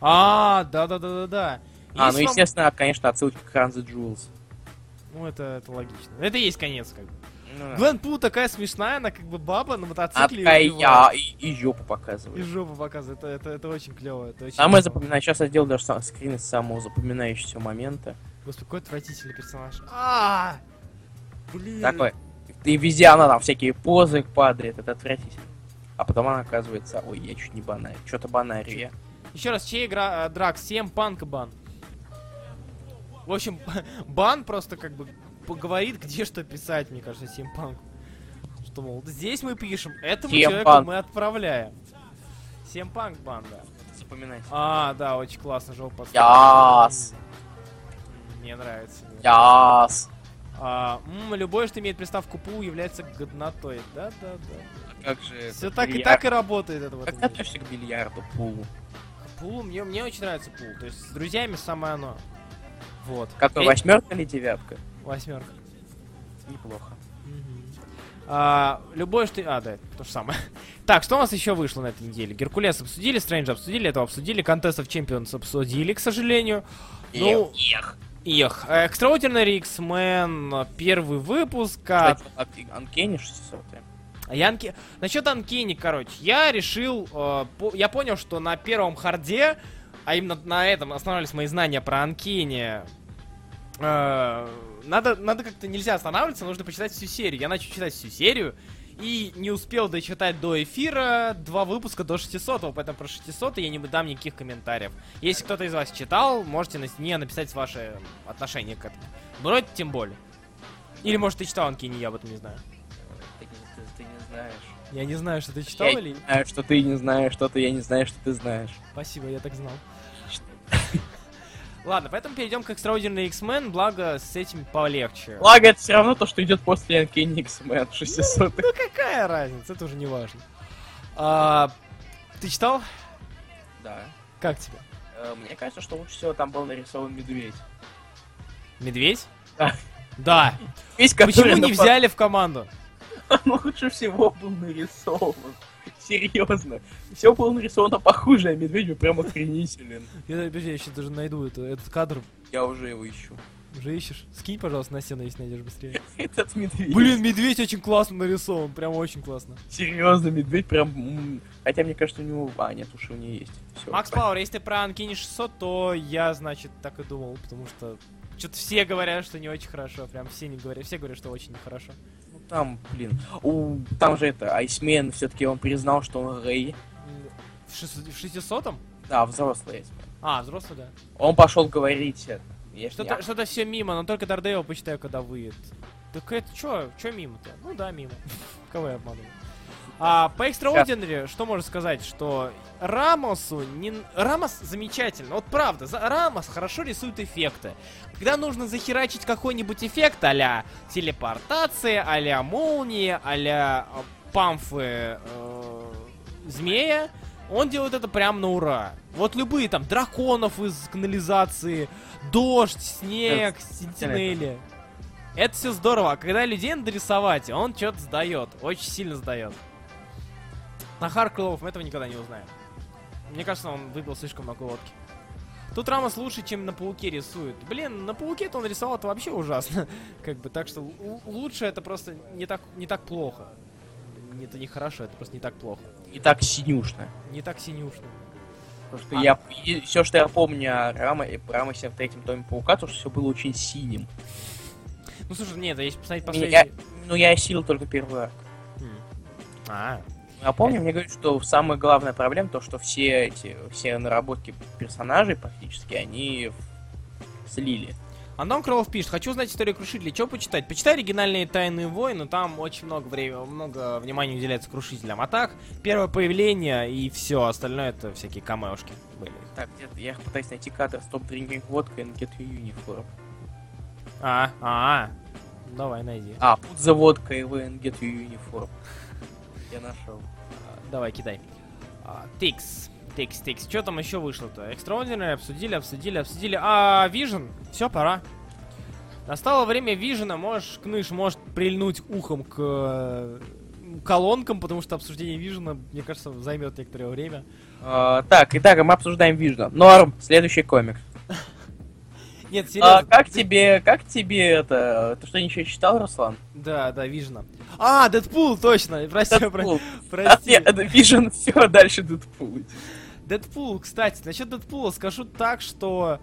А, да-да-да-да-да. А, ну, вам- естественно, конечно, отсылки к the Jewels. Ну, это, это логично. Это и есть конец, как бы. Ну, да. Гвен Пул такая смешная, она как бы баба на А мотоцикле. убивает. я и, и жопу И показывает. жопу показывает. Это, это, это очень клево. Это очень Самое запоминающее, сейчас я сделал даже сам, скрин из самого запоминающегося момента. Господи, какой отвратительный персонаж. А, Блин. Такой. И везде она там всякие позы падает, это отвратительно. А потом она оказывается, ой, я чуть не банарь, что-то банарю я. Еще раз, чья игра? э, Драк, 7 панк и бан. В общем, бан просто как бы говорит, где что писать, мне кажется, 7 панк. Что, мол, здесь мы пишем, этому Сем человеку мы отправляем. 7 панк бан, да. Запоминайте. А, да, очень классно, жопа. Яс. Мне нравится. Яс. А, м, любое, что имеет приставку пул, является годнотой. Да, да, да. А как же... Все так и бильярд? так и работает это в Как ты относишься к бильярду, пулу? Пул, мне, мне очень нравится пул. То есть с друзьями самое оно. Вот. Какой, Э, восьмерка или девятка? Восьмерка. Неплохо. А, любое, что... А, да, то же самое. Так, что у нас еще вышло на этой неделе? Геркулес обсудили, Стрэндж обсудили, это обсудили, Contest of Champions обсудили, к сожалению. Ну, Эх. Эх, Extraordinary X-Men, первый выпуск Кстати, Анкени 600 А я анке... Насчет Анкени, короче, я решил, э, по- я понял, что на первом харде, а именно на этом останавливались мои знания про Анкени, э, надо, надо как-то нельзя останавливаться, нужно почитать всю серию. Я начал читать всю серию и не успел дочитать до эфира два выпуска до 600 поэтому про 600 я не дам никаких комментариев. Если кто-то из вас читал, можете на стене написать ваше отношение к этому. Вроде тем более. Или, может, ты читал Анкини, я об этом не знаю. Ты, ты- ты не знаешь. Я не знаю, что ты читал Я или... не знаю, что ты не знаешь, что-то я не знаю, что ты знаешь. Спасибо, я так знал. Ладно, поэтому перейдем к Extraordinary X-Men, благо с этим полегче. Благо, это все равно то, что идет после Анкени X-Men 600 Ну какая разница, это уже не важно. А, ты читал? Да. Как тебе? Э, Мне кажется, что лучше всего там был нарисован медведь. Медведь? Да. Да. Весь, Почему не взяли в команду? Он лучше всего был нарисован. Серьезно. Все было нарисовано похуже, а медведь был прям охренителен. Я, подожди, я сейчас даже найду это, этот кадр. Я уже его ищу. Уже ищешь? Скинь, пожалуйста, на стену, если найдешь быстрее. Этот медведь. Блин, медведь очень классно нарисован, прям очень классно. Серьезно, медведь прям... Хотя мне кажется, у него... А, нет, уж у него есть. Все. Макс Пауэр, если ты про Анкини 600, то я, значит, так и думал, потому что что-то все говорят, что не очень хорошо, прям все не говорят, все говорят, что очень нехорошо. Там, блин... У... Там же это, Айсмен все-таки он признал, что он Рэй. В 600 в 600 Да, взрослый Айсмен. А, взрослый, да. Он пошел говорить это. Что-то не- что все мимо, но только Дардейл почитаю, когда выйдет. Так это чё? Чё мимо-то? Ну да, мимо. Кого я обманываю? А по Extraordinary, что можно сказать, что Рамосу не... Рамос замечательно, вот правда, за... Рамос хорошо рисует эффекты. Когда нужно захерачить какой-нибудь эффект а-ля телепортация, а-ля молнии, а-ля э, памфы э, змея, он делает это прям на ура. Вот любые там драконов из канализации, дождь, снег, сентинели. Это все здорово. А когда людей надо рисовать, он что-то сдает. Очень сильно сдает. На Харклов мы этого никогда не узнаем. Мне кажется, он выбил слишком много лодки. Тут Рамос лучше, чем на Пауке рисует. Блин, на Пауке-то он рисовал это вообще ужасно. Как бы, так что лучше это просто не так, не так плохо. Это не хорошо, это просто не так плохо. И так синюшно. Не так синюшно. Потому что А. я... все, что я помню о Рама... Рамосе в третьем томе Паука, то, что все было очень синим. Ну слушай, нет, а если посмотреть Не, последний... я- Ну, я осилил только первый арк. А, Я помню, мне говорят, что самая главная проблема то, что все эти все наработки персонажей практически они слили. Антон Крылов пишет, хочу узнать историю Крушителя. Что почитать? Почитай оригинальные Тайные войны, там очень много времени, много внимания уделяется Крушителям. А так, первое появление и все, остальное это всякие камеошки были. Так, где-то я пытаюсь найти кадр Stop Drinking Vodka and Get Your Uniform. А, а, давай, найди. А, Put the Vodka and Get Your Uniform. Я нашел. Давай, кидай. А, Тикс. Тикс, Тикс. Что там еще вышло-то? Extraordinary обсудили, обсудили, обсудили. А, Vision? Все, пора. Настало время Вижена, можешь, Кныш, может прильнуть ухом к колонкам, потому что обсуждение Вижена, мне кажется, займет некоторое время. А, так, итак, мы обсуждаем Вижна. Норм, следующий комикс. Нет, А, серьезно. как тебе, как тебе это? Ты что, ничего читал, Руслан? Да, да, Вижена. А, Дэдпул, точно, прости, про- Дэдпул. прости. Вижн, все, дальше Дэдпул. Дэдпул, кстати, насчет Дэдпула скажу так, что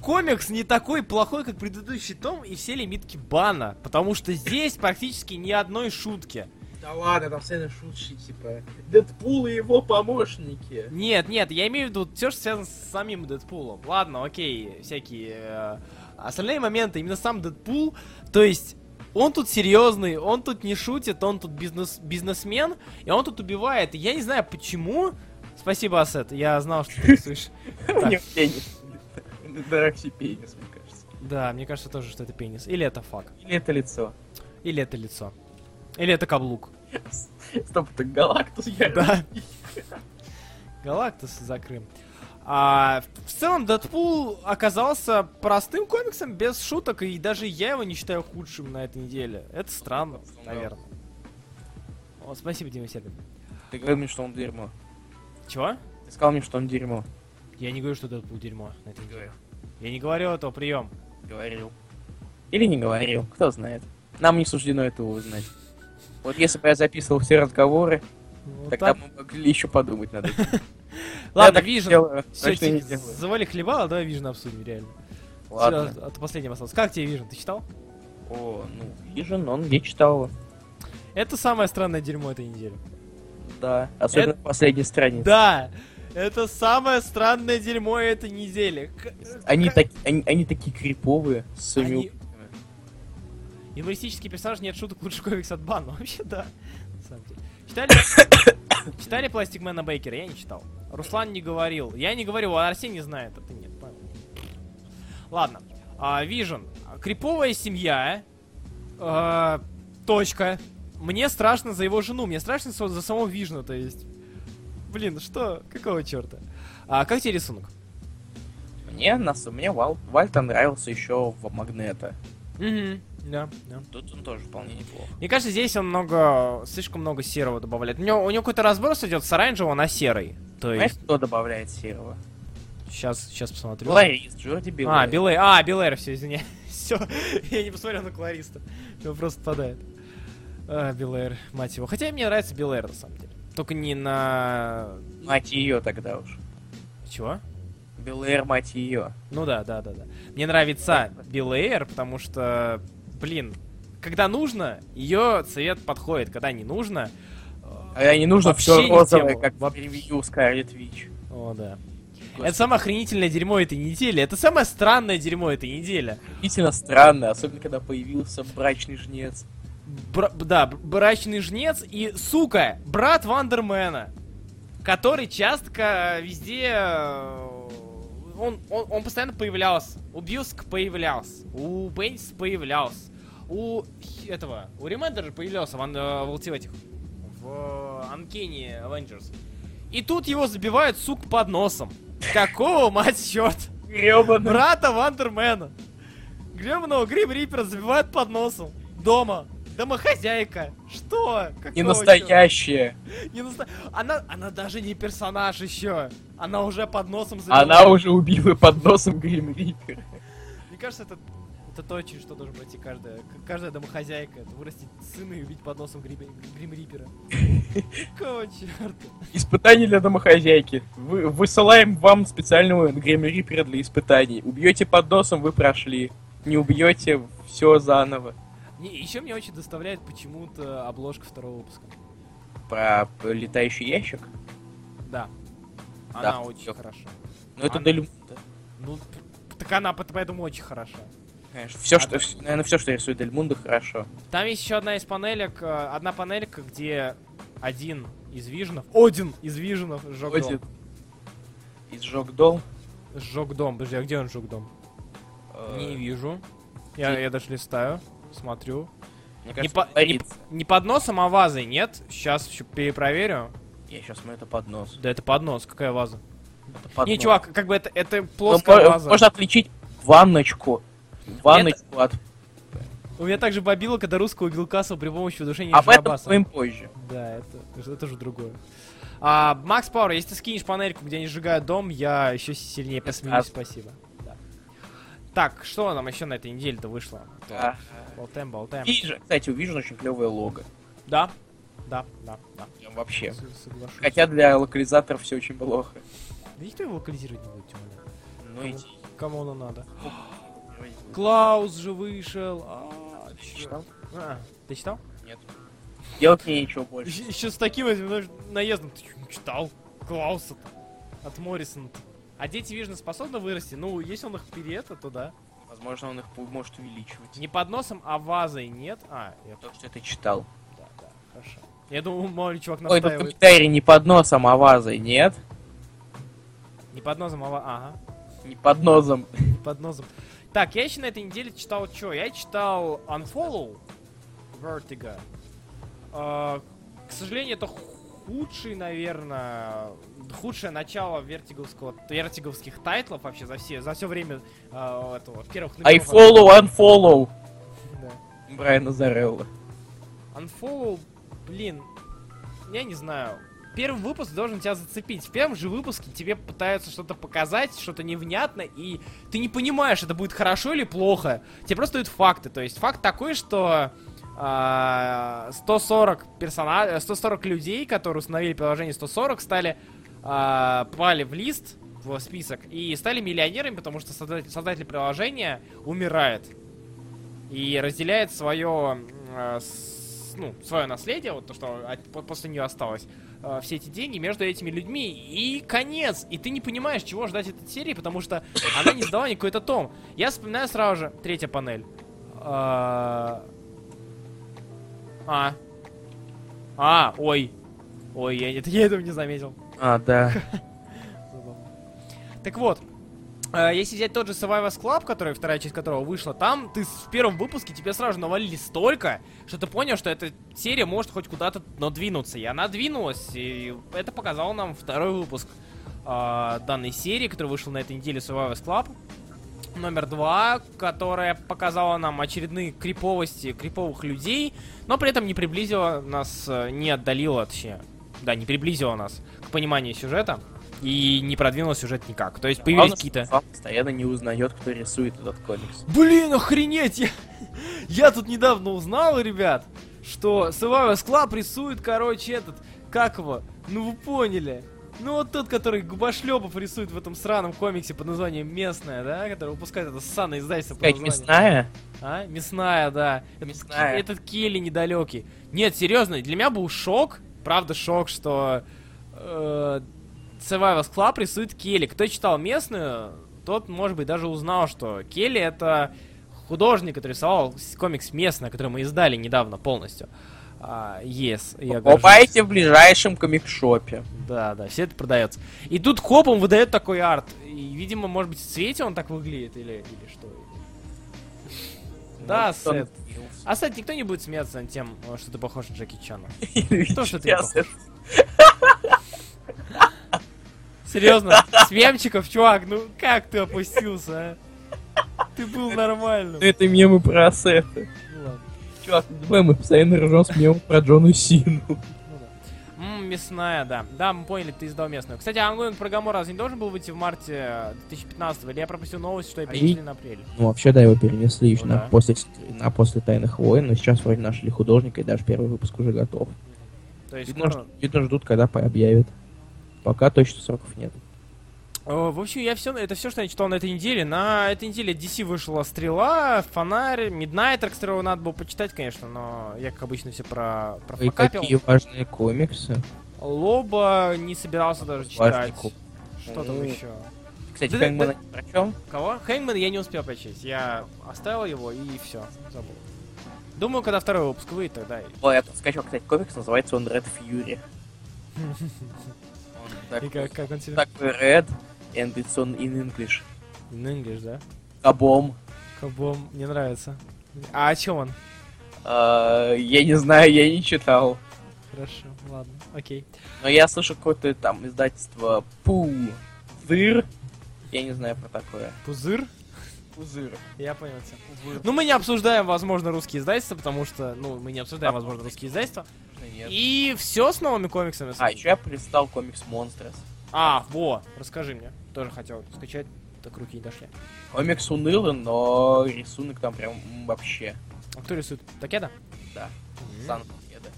комикс не такой плохой, как предыдущий том, и все лимитки Банна, потому что здесь практически ни одной шутки. Да ладно, там сцены шутки, типа, Дэдпул и его помощники. Нет, нет, я имею в виду все, что связано с самим Дэдпулом. Ладно, окей, всякие э, остальные моменты, именно сам Дэдпул, то есть он тут серьезный, он тут не шутит, он тут бизнес, бизнесмен, и он тут убивает. И я не знаю почему. Спасибо, Асет, я знал, что ты рисуешь. У него пенис. Даракси пенис, мне кажется. Да, мне кажется тоже, что это пенис. Или это фак. Или это лицо. Или это лицо. Или это каблук. Стоп, это Галактус, я... Да. Галактус за Крым. А, в целом, Дэдпул оказался простым комиксом, без шуток, и даже я его не считаю худшим на этой неделе. Это странно, наверное. О, спасибо, Дима Сербин. Ты говорил мне, что он дерьмо. Чего? Ты сказал мне, что он дерьмо. Я не говорю, что Дэдпул дерьмо на этой неделе. Я не говорю этого, прием. Говорил. Или не говорил, кто знает. Нам не суждено этого узнать. Вот если бы я записывал все разговоры, Вот тогда так. мы могли еще подумать над этим. Ладно, делаю, Все, делаю. завали хлебало, давай Вижн обсудим, реально. Ладно. То последним осталось. Как тебе Вижн, ты читал? О, ну, Вижен, он не читал. Это самое странное дерьмо этой недели. Да. Особенно Это- в последней странице. Да, это самое странное дерьмо этой недели. Они, так, они, они такие криповые с Они-. Юмористический персонаж нет шуток лучше комикс от Бан. Ну, Вообще, да. На самом деле. Читали? Читали Пластикмена Бейкера? Я не читал. Руслан не говорил. Я не говорю, а Арсений знает, а ты нет. Ладно. А, Вижен. Криповая семья. А, точка. Мне страшно за его жену. Мне страшно за самого Вижна, то есть. Блин, что? Какого черта? А как тебе рисунок? Мне, нас, мне Вал, Вальта нравился еще в Магнета. Угу. Да, да. Тут он тоже вполне неплохо. Мне кажется, здесь он много, слишком много серого добавляет. У него, у него какой-то разброс идет с оранжевого на серый. То Знаешь, есть, кто добавляет серого? сейчас, сейчас посмотрю. Кларис, Джорди Билл. А, Билейр. А, Билейр, все, извини. Все, я не посмотрел на Клариста. Его просто падает. А, Билейр, мать его. Хотя мне нравится Билейр, на самом деле. Только не на... Мать ее тогда уж. Чего? Белэр, мать ее. Ну да, да, да, да. Мне нравится Билейр, потому что, блин, когда нужно, ее цвет подходит. Когда не нужно... А не нужно все розовое, как в превью Скарлет Вич. О, да. Это самое охренительное дерьмо этой недели. Это самое странное дерьмо этой недели. Действительно странно, особенно когда появился брачный жнец. Бра- да, брачный жнец и, сука, брат Вандермена, который часто везде... э, Он, он, он постоянно появлялся. У Бьюск появлялся. У Беннис появлялся. У этого... У Ремендера появлялся в, ан- э, в, этих... В Анкене Avengers. И тут его забивают, сук, под носом. Какого, мать черт? Гребаный. Брата Вандермена. Гребаного Грим Рипера забивают под носом. Дома. Домохозяйка. Что? Какого Не настоящая. Не наста- Она, она даже не персонаж еще. Она уже под носом забивает. Она уже убила под носом Грим Риппер. Мне кажется, это, это то, через что должен пройти каждая, каждая домохозяйка. Это вырастить сына и убить под носом Грим, Грим Рипера. Какого черта? Испытание для домохозяйки. Вы, высылаем вам специального Грим Риппера для испытаний. Убьете под носом, вы прошли. Не убьете, все заново. Не, еще мне очень доставляет почему-то обложка второго выпуска. Про летающий ящик. Да. Да, Она очень всё. хороша. Ну это Она- Дель- Ну, так она поэтому очень хороша. Конечно, все, что, наверное, все, что рисует Дель Мундо, хорошо. Там есть еще одна из панелек, э, одна панелька, где один из виженов, один из виженов сжег Один. дом. И сжег дом. Сжег дом. Подожди, а где он сжег дом? э, Не вижу. Я, я даже листаю, смотрю. Мне Не, кажется, по- не, не под носом, а вазой, нет? Сейчас еще перепроверю. Я сейчас смотрю, это поднос. Да это под нос, какая ваза? Это поднос. Не, чувак, как бы это, это Ну, плоская мо- ваза. Можно отличить ванночку Ванный Это- склад. У меня также бобило, когда русского убил Кассел при помощи удушения Об этом поговорим позже. Да, это, это же другое. А, Макс Пауэр, если ты скинешь панельку, где они сжигают дом, я еще сильнее посмеюсь, спасибо. Да. Так, что нам еще на этой неделе-то вышло? Да. Болтаем, болтаем. И же, кстати, увижу очень клевое лого. Да, да, да, да. Прям вообще. Соглашусь. Хотя для локализаторов все очень плохо. Да никто его локализировать не будет, тем более. Ну иди. Кому оно надо? Клаус же вышел. А, чё? Читал? А, ты читал? Нет. Делать мне ничего больше. Еще, с таким этим, наездом. Ты чё, не читал? Клауса от Моррисона. А дети, видно, способны вырасти. Ну, если он их переета, то да. Возможно, он их может увеличивать. Не под носом, а вазой нет. А, я То, что ты читал. да, да, хорошо. Я думал, мало ли чувак Ой, тут настаивает. комментарий не под носом, а вазой, нет? Не под носом, а ва- ага. Не под носом. Не под носом. Так, я еще на этой неделе читал что? Я читал Unfollow Vertigo. А, к сожалению, это худший, наверное, худшее начало вертиговского, вертиговских тайтлов вообще за все, за все время а, этого, первых I follow, unfollow. Да. Брайана Зарелла. Unfollow, блин, я не знаю. Первый выпуск должен тебя зацепить. В первом же выпуске тебе пытаются что-то показать, что-то невнятно, и ты не понимаешь, это будет хорошо или плохо. Тебе просто дают факты. То есть факт такой, что а, 140 персонажей, 140 людей, которые установили приложение 140, стали а, попали в лист, в список, и стали миллионерами, потому что создатель, создатель приложения умирает и разделяет свое, ну, свое наследие, вот то, что от- по- после нее осталось, э, все эти деньги между этими людьми. И конец! И ты не понимаешь, чего ждать этой серии, потому что она не сдала никакой-то том. Я вспоминаю сразу же третья панель. А, а, ой, ой, я, это- я этого не заметил. А, да. Так вот, если взять тот же Survivors Club, который, вторая часть которого вышла, там ты в первом выпуске тебе сразу навалили столько, что ты понял, что эта серия может хоть куда-то надвинуться. И она двинулась, и это показал нам второй выпуск э, данной серии, который вышел на этой неделе Survivors Club. Номер два, которая показала нам очередные криповости криповых людей, но при этом не приблизила нас, э, не отдалила, точнее, да, не приблизила нас к пониманию сюжета и не продвинула сюжет никак. То есть появились какие-то... постоянно не узнает, кто рисует этот комикс. Блин, охренеть! Я, я тут недавно узнал, ребят, что Survivors Club рисует, короче, этот, как его, ну вы поняли. Ну вот тот, который Губошлепов рисует в этом сраном комиксе под названием «Местная», да? Который выпускает это ссаное издательство под названием... мясная? А? Мясная, да. Этот, Мясная. этот Келли недалекий. Нет, серьезно, для меня был шок, правда шок, что э, Survivors Club рисует Келли. Кто читал местную, тот, может быть, даже узнал, что Келли это художник, который рисовал комикс «Местная», который мы издали недавно полностью. А, yes, я горжусь. Покупайте в ближайшем комикшопе. Да, да, все это продается. И тут хопом выдает такой арт. И, видимо, может быть, в цвете он так выглядит, или, или что. Да, он Сет. А, кстати, никто не будет смеяться над тем, э, что ты похож на Джеки Чана. То, что ты похож. Серьезно, с мемчиков, чувак, ну как ты опустился, а? Ты был нормальным. Ну, Это мемы про ассеты. Ну ладно. Чувак, давай мы постоянно ржем с мемом про Джону Сину. Ну да. М, мясная, да. Да, мы поняли, ты издал местную. Кстати, Ангоинг про Гамора разве не должен был выйти в марте 2015 или я пропустил новость, что я А перенесли и- на апрель? Ну, вообще, да, его перенесли еще Ну на, да. после, на после Тайных войн, но сейчас вроде нашли художника, и даже первый выпуск уже готов. То есть, Видно, скоро- видно, ждут, когда объявят. Пока точно сроков нет. О, В общем, я все, это все, что я читал на этой неделе. На этой неделе DC вышла Стрела, Фонарь, Миднайтер, которого надо было почитать, конечно, но я, как обычно, все про, Ой, профокапил. какие важные комиксы. Лоба не собирался даже читать. Что там М. еще? Кстати, Хэнгмана про чем? Кого? Хэнгман я не успел прочесть. Я оставил его и все, забыл. Думаю, когда второй выпуск выйдет, тогда и... Ой, я тут скачал, кстати, комикс, называется он Red Fury. Он И как, как он тебе? такой Red, and it's on in English. In English, да? Кабом. Кабом, мне нравится. А о чем он? А, Я не знаю, я не читал. Хорошо, ладно, окей. Но я слышал какое-то там издательство Пу Дыр. Я не знаю про такое. Пузыр? Пузырь. Я понял тебя. Ну, мы не обсуждаем, возможно, русские издательства, потому что, ну, мы не обсуждаем, возможно, русские издательства. Нет. И все с новыми комиксами. А, еще я прочитал комикс Monsters. А, во, расскажи мне. Тоже хотел скачать, так руки не дошли. Комикс унылый, но рисунок там прям вообще. А кто рисует? Такеда? Да. Мгм. Сан Такеда.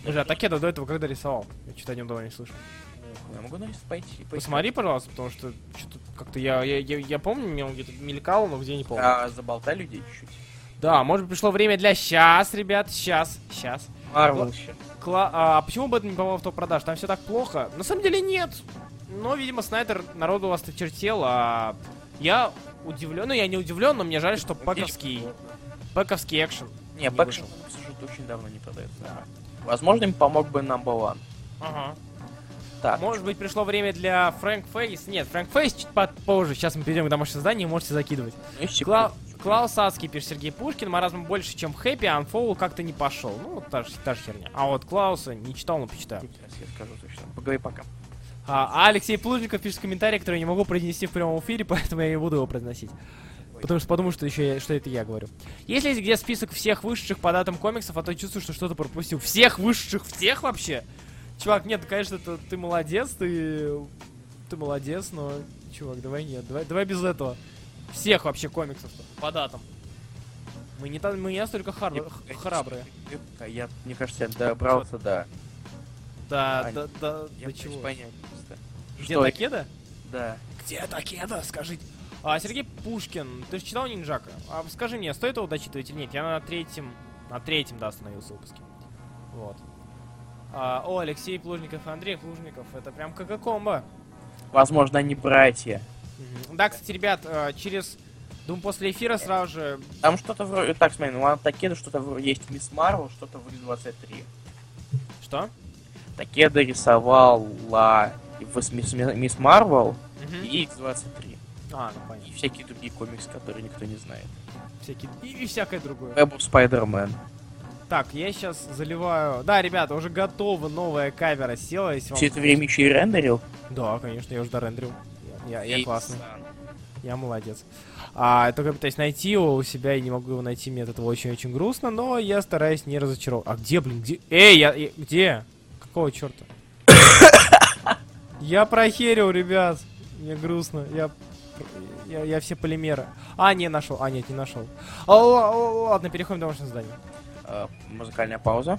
Подожди, а Такеда до этого когда рисовал? Я что-то о нем давно не слышал. Я могу на пойти. пойти. Посмотри, пожалуйста, потому что что-то как-то я, я, я, я помню, мне он где-то мелькал, но где не помню. А, заболтай людей чуть-чуть. Да, может быть, пришло время для сейчас, ребят, сейчас, сейчас. Марвел. Кла- а почему бы это не попало в топ-продаж? Там все так плохо? На самом деле нет. Но, видимо, Снайдер народу осточертел, а я удивлен. Ну, я не удивлен, но мне жаль, что пэковский, пэковский экшен. Не, не Бэкшн вышел. уже очень давно не продается. Возможно, им помог бы Number One. Ага. Так, Может быть, пришло время для Фрэнк Фейс? Нет, Фрэнк Фейс чуть по- позже. Сейчас мы перейдем к домашнему заданию, можете закидывать. ну, Кла-. Клаус Ацкий пишет Сергей Пушкин, маразм больше, чем Хэппи, а Unfold как-то не пошел. Ну, вот та же, та же херня. А вот Клауса не читал, но почитаю. Сейчас я скажу точно. Поговори пока. А, а Алексей Плужников пишет комментарий, который я не могу произнести в прямом эфире, поэтому я не буду его произносить. Потому что подумаю, что еще я- что это я говорю. Есть ли где список всех вышедших по датам комиксов, а то чувствую, что что-то пропустил. Всех вышедших, всех вообще? Чувак, нет, конечно, ты, ты молодец, ты... Ты молодец, но... Чувак, давай нет, давай, давай без этого. Всех вообще комиксов по датам. Мы не, мы не настолько хар- Не, храбрые. А Я, мне кажется, я добрался до... Да, Ань, да, да, Я до чего? понять просто. Где Что- Такеда? Да. Где Такеда, скажите? А, Сергей Пушкин, ты же читал Ниндзяка? А скажи мне, стоит его дочитывать или нет? Я на третьем, на третьем, да, остановился выпуске. Вот. А, о, Алексей Плужников и Андрей Плужников, это прям как комбо. Возможно, они братья. Да, кстати, ребят, э, через, думаю, после эфира сразу же... Там что-то вроде... Так, смотри, ну а Такеда что-то вроде есть Мисс Марвел, что-то в 23. Что? Такеда рисовала Мисс, Марвел Мгм. и X23. А, ну понятно. И всякие другие комиксы, которые никто не знает. Всякие... И, и всякое другое. Of Spider-Man. Так, я сейчас заливаю... Да, ребята, уже готова новая камера села, если вам... Все это время еще и рендерил. Да, конечно, я уже дорендрил. Я, я, я классный. Я молодец. А, я только пытаюсь найти его у себя и не могу его найти. Мне от этого очень-очень грустно, но я стараюсь не разочаровать. А где, блин, где? Эй, я, я- где? Какого черта? Я прохерил, ребят. Мне грустно. Я, я, я все полимеры. А, не нашел. А, нет, не нашел. А, ладно, переходим к домашнему заданию. Э, музыкальная пауза.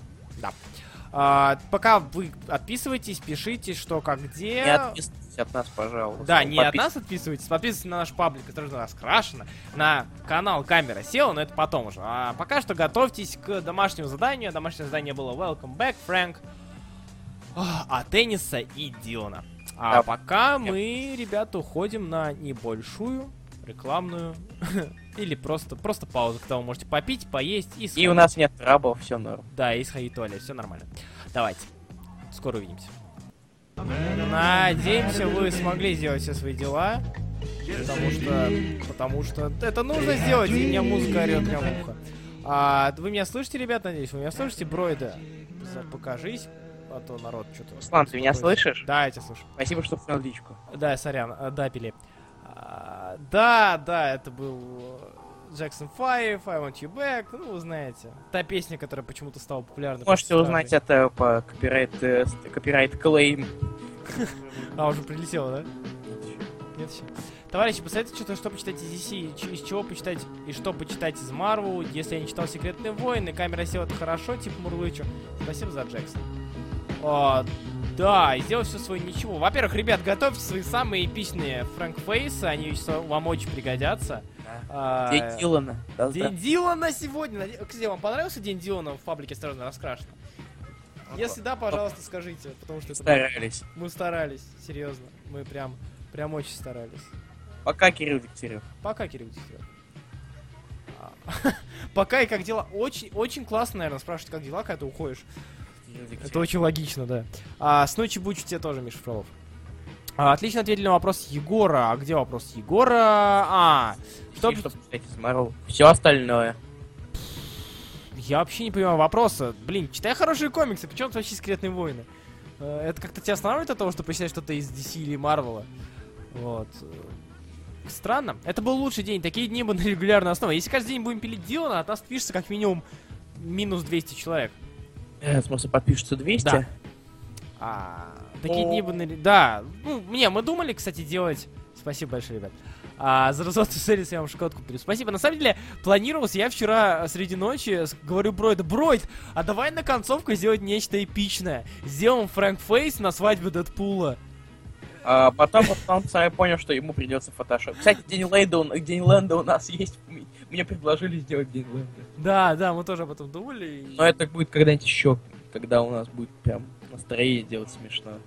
А, пока вы отписывайтесь, пишите, что, как, где. Не отписывайтесь от нас, пожалуйста. Да, не от нас отписывайтесь, подписывайтесь на наш паблик, который у нас крашено, на канал Камера села, но это потом уже. А пока что готовьтесь к домашнему заданию. Домашнее задание было Welcome Back, Фрэнк, а, Тенниса и Дилана. А Да. пока мы, ребята, уходим на небольшую рекламную или просто, просто паузу, когда вы можете попить, поесть и И сходить. у нас нет трабов, все норм. Да, и сходить в туалет, все нормально. Давайте. Скоро увидимся. Надеемся, вы смогли сделать все свои дела. Потому что. Потому что это нужно сделать, и меня музыка орет прямо в ухо. А, вы меня слышите, ребят, надеюсь? Вы меня слышите, Бройда? Покажись, а то народ что-то... Руслан, ты меня слышишь? Да, я тебя слышу. Спасибо, что снял личку. Да, сорян, а, да, Пили. А, да, да, это был э, Jackson 5, I Want You Back, ну, вы знаете. Та песня, которая почему-то стала популярной. Можете узнать это по копирайт, э, копирайт клейм. А, уже прилетело, да? Нет еще. Товарищи, посоветуйте что-то, что почитать из DC, из чего почитать и что почитать из Марвел. Если я не читал Секретные войны, камера села это хорошо, типа Мурлычу. Спасибо за Джексон. Да, и сделал все свое ничего. Во-первых, ребят, готовьте свои самые эпичные Фрэнк Фейсы, они вам очень пригодятся. А, День Дилана. Да, да. День Дилана сегодня. Кстати, вам понравился День Дилана в паблике «Осторожно, раскрашено»? Если да, пожалуйста, скажите, потому что это Старались. мы старались, серьезно. Мы прям, прям очень старались. Пока, Кирилл Дегтярев. Пока, Кирилл Дегтярев. А, Пока и как дела? Очень, очень классно, наверное, спрашивать, как дела, когда ты уходишь. Это очень логично, да. А, с ночи Бучу тебе тоже, Миша Фролов. А, отлично ответили на вопрос Егора. А где вопрос Егора? А, что... Что Марвел. Все остальное. Я вообще не понимаю вопроса. Блин, читай хорошие комиксы, причем тут вообще секретные войны. Э, Это как-то тебя останавливает от того, что почитаешь что-то из DC или Марвела? Вот. странно. Это был лучший день. Такие дни бы на регулярной основе. Если каждый день будем пилить Дилана, от нас пишется как минимум минус 200 человек. Э, В смысле, подпишется 200? Да. А, такие дни бы Да. Ну, не, мы думали, кстати, делать... Спасибо большое, ребят. А, за разоту сервис я вам шоколадку куплю. Спасибо. На самом деле, планировалось, я вчера среди ночи говорю Бройд, Бройд, а давай на концовку сделать нечто эпичное. Сделаем Фрэнк Фейс на свадьбе Дэдпула. А потом он сам понял, что ему придется фотошоп. Кстати, День Лэнда, у- День Лэнда у нас есть. Мне предложили сделать День Лэнда. Да, да, мы тоже об этом думали. и- Но это будет когда-нибудь еще, когда у нас будет прям настроение делать смешно.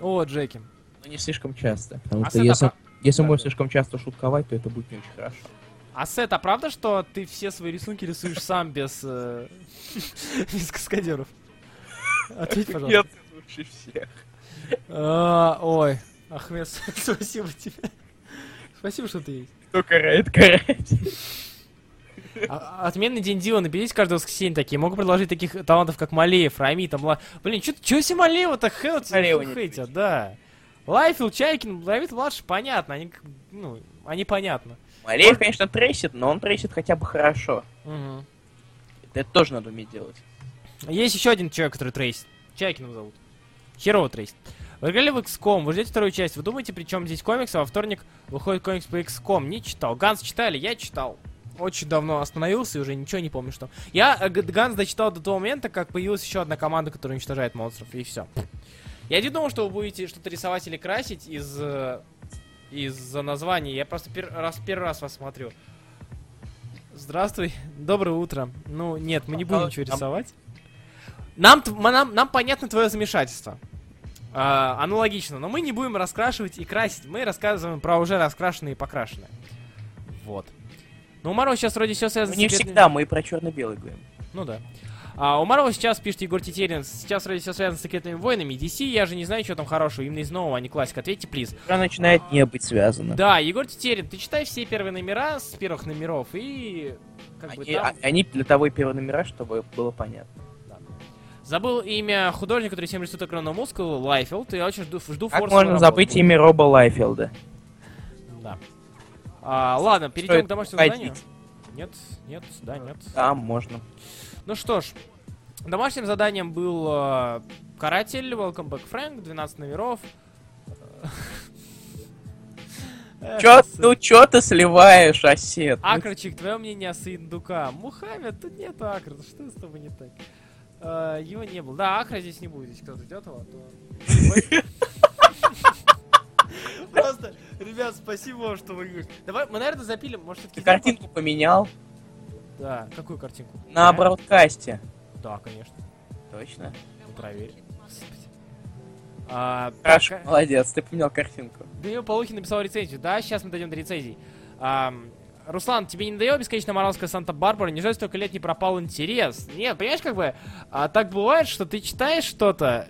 О, Джеки. Но не слишком часто. Потому А что если, опра- если мы Да, будем да. слишком часто шутковать, то это будет не очень хорошо. А Сет, а правда, что ты все свои рисунки рисуешь сам без, э, без каскадеров? Ответь, пожалуйста. Нет, лучше всех. А, ой, Ахмед, спасибо тебе. Спасибо, что ты есть. Кто карает, карает. А- Отменный день Дилана, берите каждое воскресенье такие. Могу предложить таких талантов, как Малеев, Рами, там, Ла... Блин, чё, чё все Малеева-то хейтят, да. Лайфил, Чайкин, Давид младший, понятно, они, ну, они понятно. Малеев, конечно, трейсит, но он трейсит хотя бы хорошо. Мгм. Это тоже надо уметь делать. Есть еще один человек, который трейсит. Чайкин его зовут. Херово трейсит. Вы играли в XCOM, вы ждете вторую часть. Вы думаете, при чем здесь комикс, а во вторник выходит комикс по XCOM? Не читал. Gantz читали? Я читал. Очень давно остановился и уже ничего не помню, что. Я э, Gantz дочитал до того момента, как появилась еще одна команда, которая уничтожает монстров, и все. Я не думал, что вы будете что-то рисовать или красить из э, из-за названия. Я просто пер- раз, первый раз вас смотрю. Здравствуй, доброе утро. Ну, нет, мы не будем ничего рисовать. Нам, нам, нам понятно твое замешательство. А, аналогично, но мы не будем раскрашивать и красить. Мы рассказываем про уже раскрашенные и покрашенные. Вот. Ну, у Марова сейчас вроде все связано Ну, не с секретными- всегда, мы и про черно-белый говорим. ну да. А у Марвел сейчас пишет Егор Тетерин, сейчас вроде все связано с секретными войнами. DC, я же не знаю, что там хорошего, именно из нового, а не классика. Ответьте, плиз. Уже начинает не быть связано. Да, Егор Тетерин, ты читай все первые номера с первых номеров и как бы Они, там... а- они для того и первые номера, чтобы было понятно. Забыл имя художника, который всем рисует огромную мускулу, Лайфилд. Я очень жду, жду Как можно работу. забыть имя Роба Лайфилда? Да. А, ладно, перейдем Стоит к домашнему ходить. заданию. Нет, нет, да, нет. Да, можно. Ну что ж, домашним заданием был э, Каратель, Welcome Back Frank, 12 номеров. Чё, ну чё ты сливаешь, осет? Ну, Акрочек, твое мнение о Сындука. Мухаммед, тут нет Акра, что с тобой не так? Э, его не было. Да, Акра здесь не будет, если кто-то ждет его, то... ребят, спасибо что вы... Давай, мы, наверное, запилим, может, ты все-таки... картинку поменял Да, какую картинку? на бродкасте. Да, конечно. Точно. Проверь. А, Хорошо, так, молодец, ты поменял картинку. Данил Полухин написал рецензию. Да, сейчас мы дойдем до рецензий. Ам, Руслан, тебе не надоело бесконечно моралская Санта-Барбара? Неужели столько лет не пропал интерес? Нет, понимаешь, как бы, а, так бывает, что ты читаешь что-то,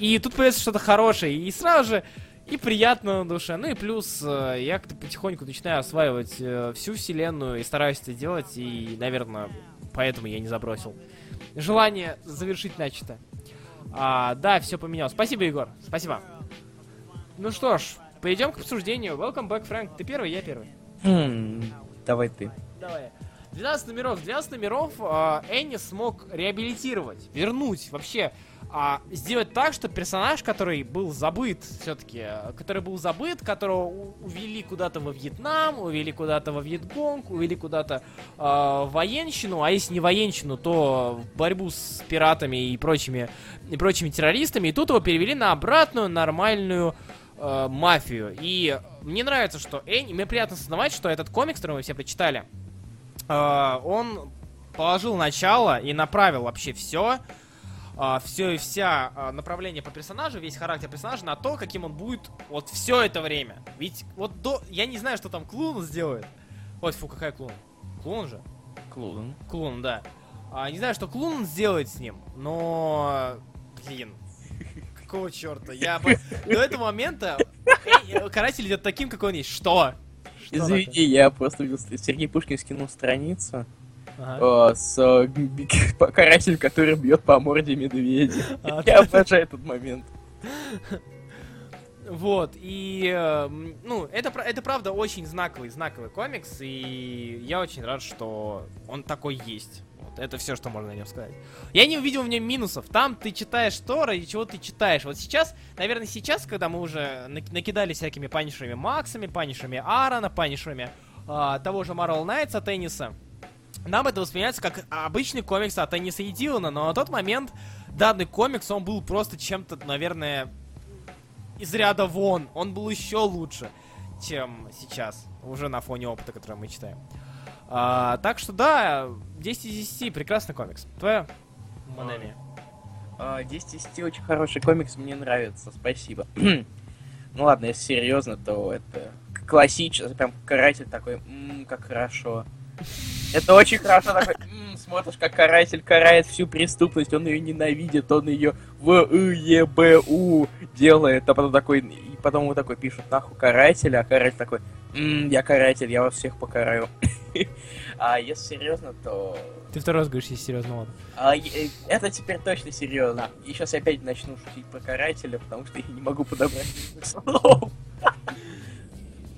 и тут появится что-то хорошее, и сразу же и приятно на душе. Ну и плюс, э, я как-то потихоньку начинаю осваивать э, всю вселенную и стараюсь это делать, и, наверное, поэтому я не забросил. Желание завершить начато. А, да, все поменял. Спасибо, Егор. Спасибо. Ну что ж, перейдем к обсуждению. Welcome back, Фрэнк. Ты первый, я первый. Хм, давай ты. Давай. 12 номеров. 12 номеров а, Энни смог реабилитировать, вернуть, вообще а, сделать так, что персонаж, который был забыт все-таки, который был забыт, которого увели куда-то во Вьетнам, увели куда-то во Вьетконг, увели куда-то а, в военщину, а если не военщину, то в борьбу с пиратами и прочими, и прочими террористами, и тут его перевели на обратную нормальную э, мафию. И мне нравится, что Энни, мне приятно осознавать, что этот комикс, который мы все прочитали, э, он положил начало и направил вообще все, все и вся э, направление по персонажу, весь характер персонажа на то, каким он будет вот все это время. Ведь вот до... Я не знаю, что там Клун сделает. Ой, фу, какая Клун? Клун же? Клун. Клун, да. А, не знаю, что Клун сделает с ним, но... Блин. Какого черта? Я до этого момента э, каратель идет таким, какой он есть. Что? Что Извини, я просто видел, Сергей Пушкин скинул страницу такое? Ага. э, с э, карателем, который бьет по морде медведя. А, Я обожаю этот момент. Вот, и, э, м, ну, это, это правда очень знаковый, знаковый комикс, и я очень рад, что он такой есть. Вот, это все, что можно о нем сказать. Я не увидел в нем минусов. Там ты читаешь то, ради чего ты читаешь. Вот сейчас, наверное, сейчас, когда мы уже нак- накидали всякими панишерами Максами, панишерами Аарона, панишерами а, того же Marvel Knights от Энниса, нам это воспринимается как обычный комикс от Энниса и Дилана, но на тот момент данный комикс, он был просто чем-то, наверное, из ряда вон. Он был еще лучше, чем сейчас, уже на фоне опыта, который мы читаем. А, так что да, 10 из 10, прекрасный комикс. Твоя мнение? А, 10 из 10 очень хороший комикс, мне нравится, спасибо. ну ладно, если серьезно, то это классический, прям каратель такой, «М, как хорошо. Это очень хорошо такой, «М, смотришь, как каратель карает всю преступность, он ее ненавидит, он ее в и е б у делает, а потом такой, и потом ему такой пишут нахуй карателя, а каратель такой, «М, я каратель, я вас всех покараю. А если серьезно, то Ты второй раз говоришь, если серьезно, ладно. а, е- это теперь точно серьезно. И сейчас я опять начну шутить про карателя, потому что я не могу подобрать слов.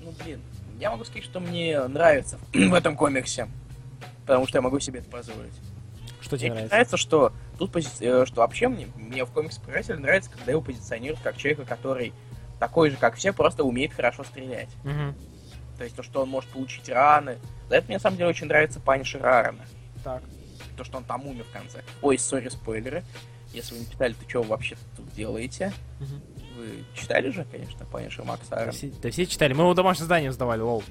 Ну, блин, я могу сказать, что мне нравится в этом комиксе. Потому что я могу себе это позволить. Что тебе Мне нравится? нравится, что тут пози- э, что вообще мне, мне в комиксе про карателя нравится, когда его позиционируют как человека, который такой же, как все, просто умеет хорошо стрелять. Мгм. То есть то, что он может получить раны. За это мне на самом деле очень нравится Панишер Аарона. Так. то, что он там умер в конце. Ой, сори, спойлеры. Если вы не читали, то что вы вообще тут делаете? Мгм. Вы читали же, конечно, Punisher Max Да Аарон. все, да все читали. Мы его домашнее задание сдавали, лол.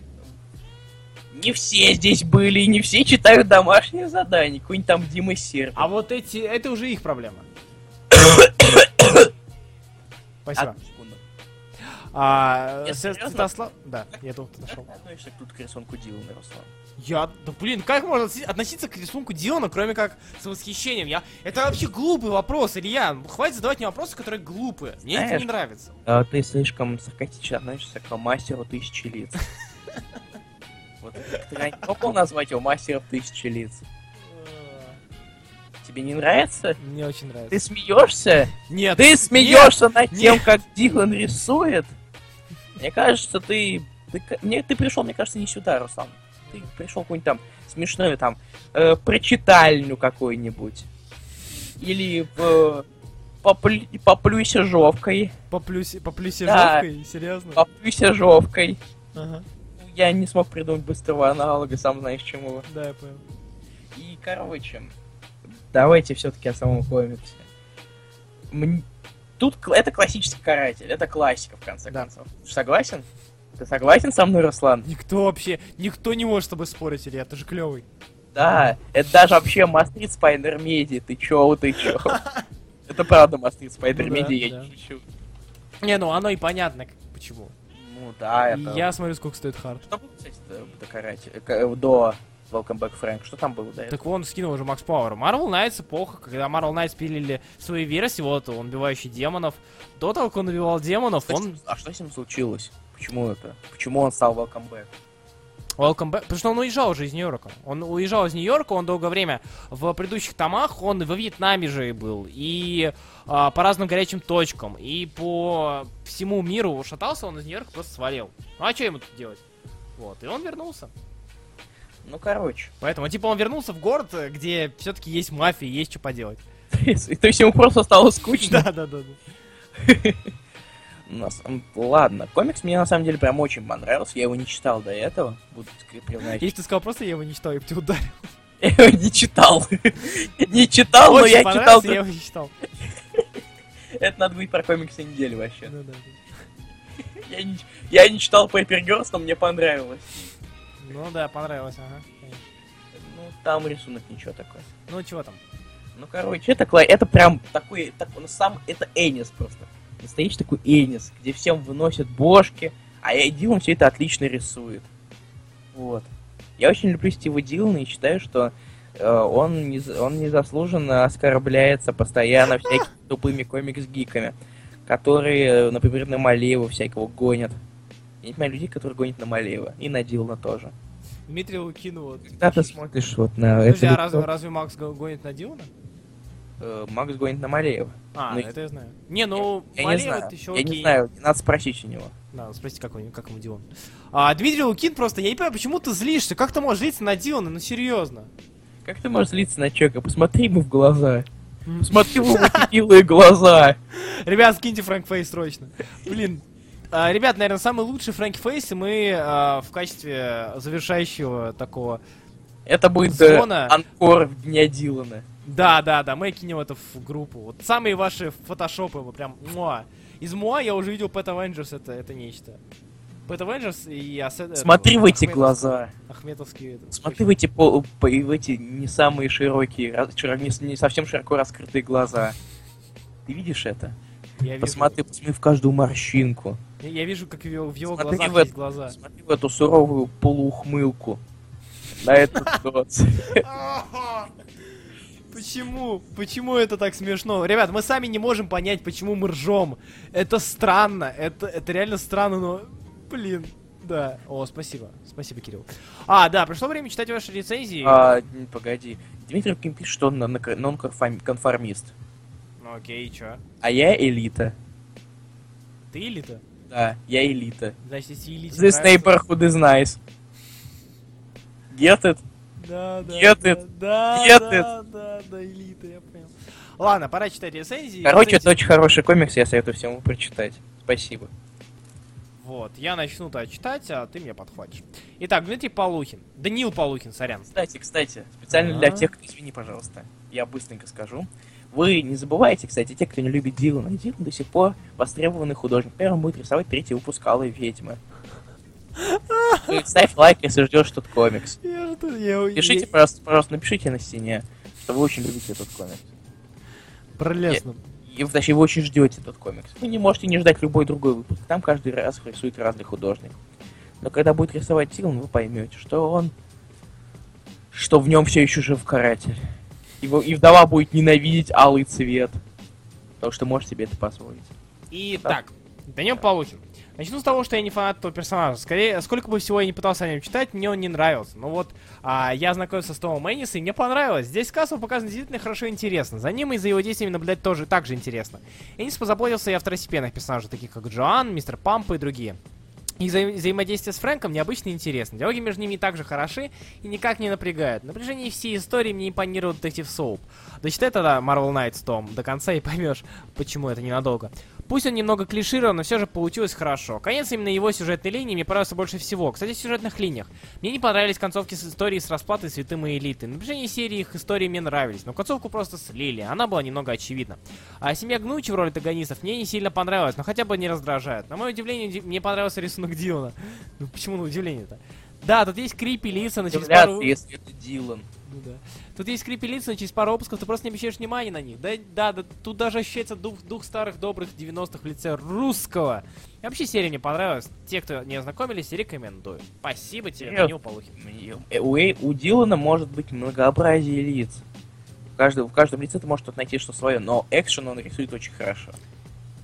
Не все здесь были, не все читают домашние задания. Какой-нибудь там Дима Серп. А вот эти, это уже их проблема. Спасибо. секунду. А, Нет? Святослав... Да, я тут нашел. относишься тут к рисунку Дилана, Руслан? Я, да блин, как можно относиться к рисунку Дилана, кроме как с восхищением? Я, это вообще глупый вопрос, Илья. Хватит задавать мне вопросы, которые глупые. Мне это Знаешь, не нравится. А, ты слишком саркастично относишься к мастеру тысячи лиц. Вот как назвать его мастером тысячи лиц? Тебе не нравится? Мне очень нравится. Ты смеешься? Нет. Ты смеешься над нет. тем, как Дилан рисует? Мне кажется, ты... Ты, мне, ты пришел, мне кажется, не сюда, Руслан. Ты пришел какую-нибудь там смешную там э, прочитальню какую-нибудь. Или в... Поплю, поплюйся жовкой. По плюсе, по плюсе Да. жовкой? Серьезно? Поплюйся жовкой. Ага. Я не смог придумать быстрого аналога, сам знаешь чему. Да, я понял. И, короче, давайте все-таки о самом комиксе. Мн- Тут это классический каратель, это классика, в конце Да. концов. Согласен? Ты согласен со мной, Руслан? Никто вообще, никто не может с тобой спорить, Илья, ты же клевый. Да, это даже вообще must read SpiderMedia, ты чё, ты чё? Это правда must read Spider Ну Меди, я не шучу. Не, ну оно и понятно, почему. Ну да, это... Я смотрю, сколько стоит хард. Что было, кстати, до, до Welcome Back Frank, что там было до этого? Так он скинул уже Макс Пауэр. Marvel Knights эпоха, когда Marvel Knights пилили свои версии, вот он убивающий демонов. До того, как он убивал демонов, Что он... А что с ним случилось? Почему это? Почему он стал Welcome Back? Welcome back. Потому что он уезжал уже из Нью-Йорка. Он уезжал из Нью-Йорка, он долгое время в предыдущих томах, он во Вьетнаме же и был. И а, по разным горячим точкам. И по всему миру шатался, он из Нью-Йорка просто свалил. Ну а что ему тут делать? Вот, и он вернулся. Ну, короче. Поэтому, типа, он вернулся в город, э, где все-таки есть мафия, есть что поделать. То есть ему просто стало скучно? Да, да, да. Ладно, комикс мне на самом деле прям очень понравился. Я его не читал до этого. Буду признать. Если ты сказал просто, я его не читал, я бы тебя ударил. Я его не читал. Не читал, но я читал. я его не читал. Это надо быть про комиксы недели вообще. Да, да, да. Я не, я не читал Paper Girls, но мне понравилось. Ну да, понравилось, ага. конечно. Ну, там рисунок ничего такой. Ну чего там? Ну, короче, это, это прям такой, так, он сам, это Энис просто. Настоящий такой Энис, где всем выносят бошки, а Дилан все это отлично рисует. Вот. Я очень люблю Стива Дилана и считаю, что э, он, не, он незаслуженно оскорбляется постоянно всякими тупыми комикс-гиками, которые, э, например, на Малеева всякого гонят. Я не понимаю людей, которые гонят на Малеева. И на Дилана тоже. Дмитрий Лукин вот. Когда ты смотришь вот на Подожди, это а разве, разве Макс го- гонит на Дилана? э, Макс гонит на Малеева. А, Ну, это я знаю. Не, ну, Я не Малеева знаю. еще Я окей. не знаю, надо спросить у него. Да, спросите, как, он, как ему Дилан. А, Дмитрий Лукин просто, я не понимаю, почему ты злишься? Как ты можешь злиться на Дилана? Ну, серьезно. Как ты можешь злиться на человека? Посмотри ему в глаза. Посмотри в его милые глаза. Ребят, скиньте Фрэнк Фейс срочно. Блин. А, ребят, наверное, самый лучший Фрэнк Фейс, и мы а, в качестве завершающего такого... Это будет э, Звона. анкор Дня Дилана. Да, да, да, мы кинем это в группу. Вот самые ваши фотошопы, вот прям муа. Из муа я уже видел Pet Avengers, это, это нечто. Pet Avengers и Асет... Смотри это, в эти Ахметов- глаза. Ахметовские... это, Смотри в эти, по, по- в эти не самые широкие, не, не совсем широко раскрытые глаза. Ты видишь это? Я вижу, Посмотри, посмотри в каждую морщинку. Я, я вижу, как в его, в его Смотри глазах в это- есть глаза. Смотри в эту суровую полуухмылку. На эту ситуацию. Почему? Почему это так смешно? Ребят, мы сами не можем понять, почему мы ржем. Это странно. Это, это реально странно, но... Блин. Да. О, спасибо. Спасибо, Кирилл. А, да, пришло время читать ваши рецензии. А, погоди. Дмитрий Ким пишет, что он нонконформист. Ну окей, чё? А я элита. Ты элита? Да, я элита. Значит, если элите This нравится- neighborhood is nice. Get it? Да, да, Get да, it. да, Get да, да, да, элита, я понял. Ладно, пора читать рецензии. Короче, это Рецензии- очень хороший комикс, я советую всем его прочитать. Спасибо. Вот, я начну то читать, а ты меня подхватишь. Итак, Дмитрий Полухин. Даниил Полухин, сорян. Кстати, кстати, специально для А. тех, кто... Извини, пожалуйста. Я быстренько скажу. Вы не забывайте, кстати, те, кто не любит Дилана, Дилан до сих пор востребованный художник. Первым будет рисовать третий выпуск Алой Ведьмы. Ставь лайк, если ждешь этот комикс. Я что, я... Пишите, пожалуйста, пожалуйста, напишите на стене, что вы очень любите этот комикс. Пролесно. И, точнее, вы очень ждете этот комикс. Вы не можете не ждать любой другой выпуск. Там каждый раз рисует разный художник. Но когда будет рисовать Дилан, вы поймете, что он... Что в нем все еще жив каратель. И, во- и вдова будет ненавидеть алый цвет. Потому что может себе это позволить. Итак, Даниил Полухин. Начну с того, что я не фанат этого персонажа. Скорее, сколько бы всего я не пытался о нем читать, мне он не нравился. Но вот а, я знакомился с Томом Энниса, и мне понравилось. Здесь Кассел показан действительно хорошо и интересно. За ним и за его действиями наблюдать тоже так же интересно. Эннис позаботился и о второстепенных персонажах, таких как Джоан, Мистер Пампа и другие. Их взаим- взаимодействие с Фрэнком необычно интересно. Диалоги между ними также хороши и никак не напрягают. На протяжении всей истории мне импонировал детектив Соуп. Дочитай тогда Marvel Knights Том до конца и поймешь, почему это ненадолго. Пусть он немного клиширован, но все же получилось хорошо. Конец именно его сюжетной линии мне понравился больше всего. Кстати, в сюжетных линиях. Мне не понравились концовки с историей с расплатой святым и элиты. На протяжении серии их истории мне нравились, но концовку просто слили. Она была немного очевидна. А семья Гнучи в роли антагонистов мне не сильно понравилась, но хотя бы не раздражает. На мое удивление, ди- мне понравился рисунок Дилана. Ну почему на удивление-то? Да, тут есть крипи лица, но через пару... если это Дилан. Ну да. Тут есть но через пару выпусков ты просто не обращаешь внимания на них. Да, да, да, тут даже ощущается дух, дух старых добрых 90-х в лице русского. И вообще серия мне понравилась. Те, кто не ознакомились, рекомендую. Спасибо тебе, Серьезно? Данил Полухин. Э, У, у Дилана может быть многообразие лиц. В каждом, в каждом лице ты можешь тут найти что свое, но экшен он рисует очень хорошо.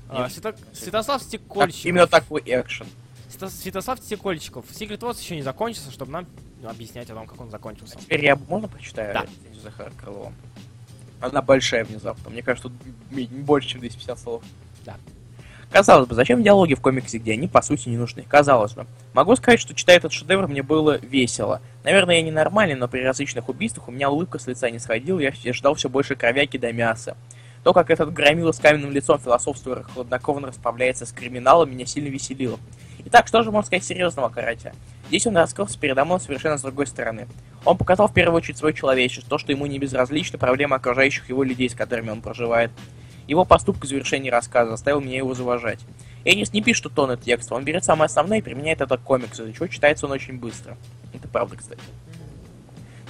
А, Нет. Свято- Святослав Так, Стекольчиков. именно такой экшен. Свято- Святослав Стекольчиков. Secret Wars еще не закончился, чтобы нам объяснять о том, как он закончился. Теперь я можно прочитаю Да. Захара Крылова? Она большая внезапно. Мне кажется, тут больше, чем 250 слов. Да. Казалось бы, зачем диалоги в комиксе, где они, по сути, не нужны? Казалось бы. Могу сказать, что читая этот шедевр, мне было весело. Наверное, я ненормальный, но при различных убийствах у меня улыбка с лица не сходила, я я ждал все больше кровяки до мяса. То, как этот громила с каменным лицом философствуя хладнокровно расправляется с криминалом, меня сильно веселило. Итак, что же можно сказать серьезного о карате? Здесь он раскрылся передо мной совершенно с другой стороны. Он показал в первую очередь свое человечество, то, что ему не безразличны проблемы окружающих его людей, с которыми он проживает. Его поступок в завершении рассказа заставил меня его заважать. Энис не пишет тонны текста, он берет самое основное и применяет это к комиксу, из-за чего читается он очень быстро. Это правда, кстати.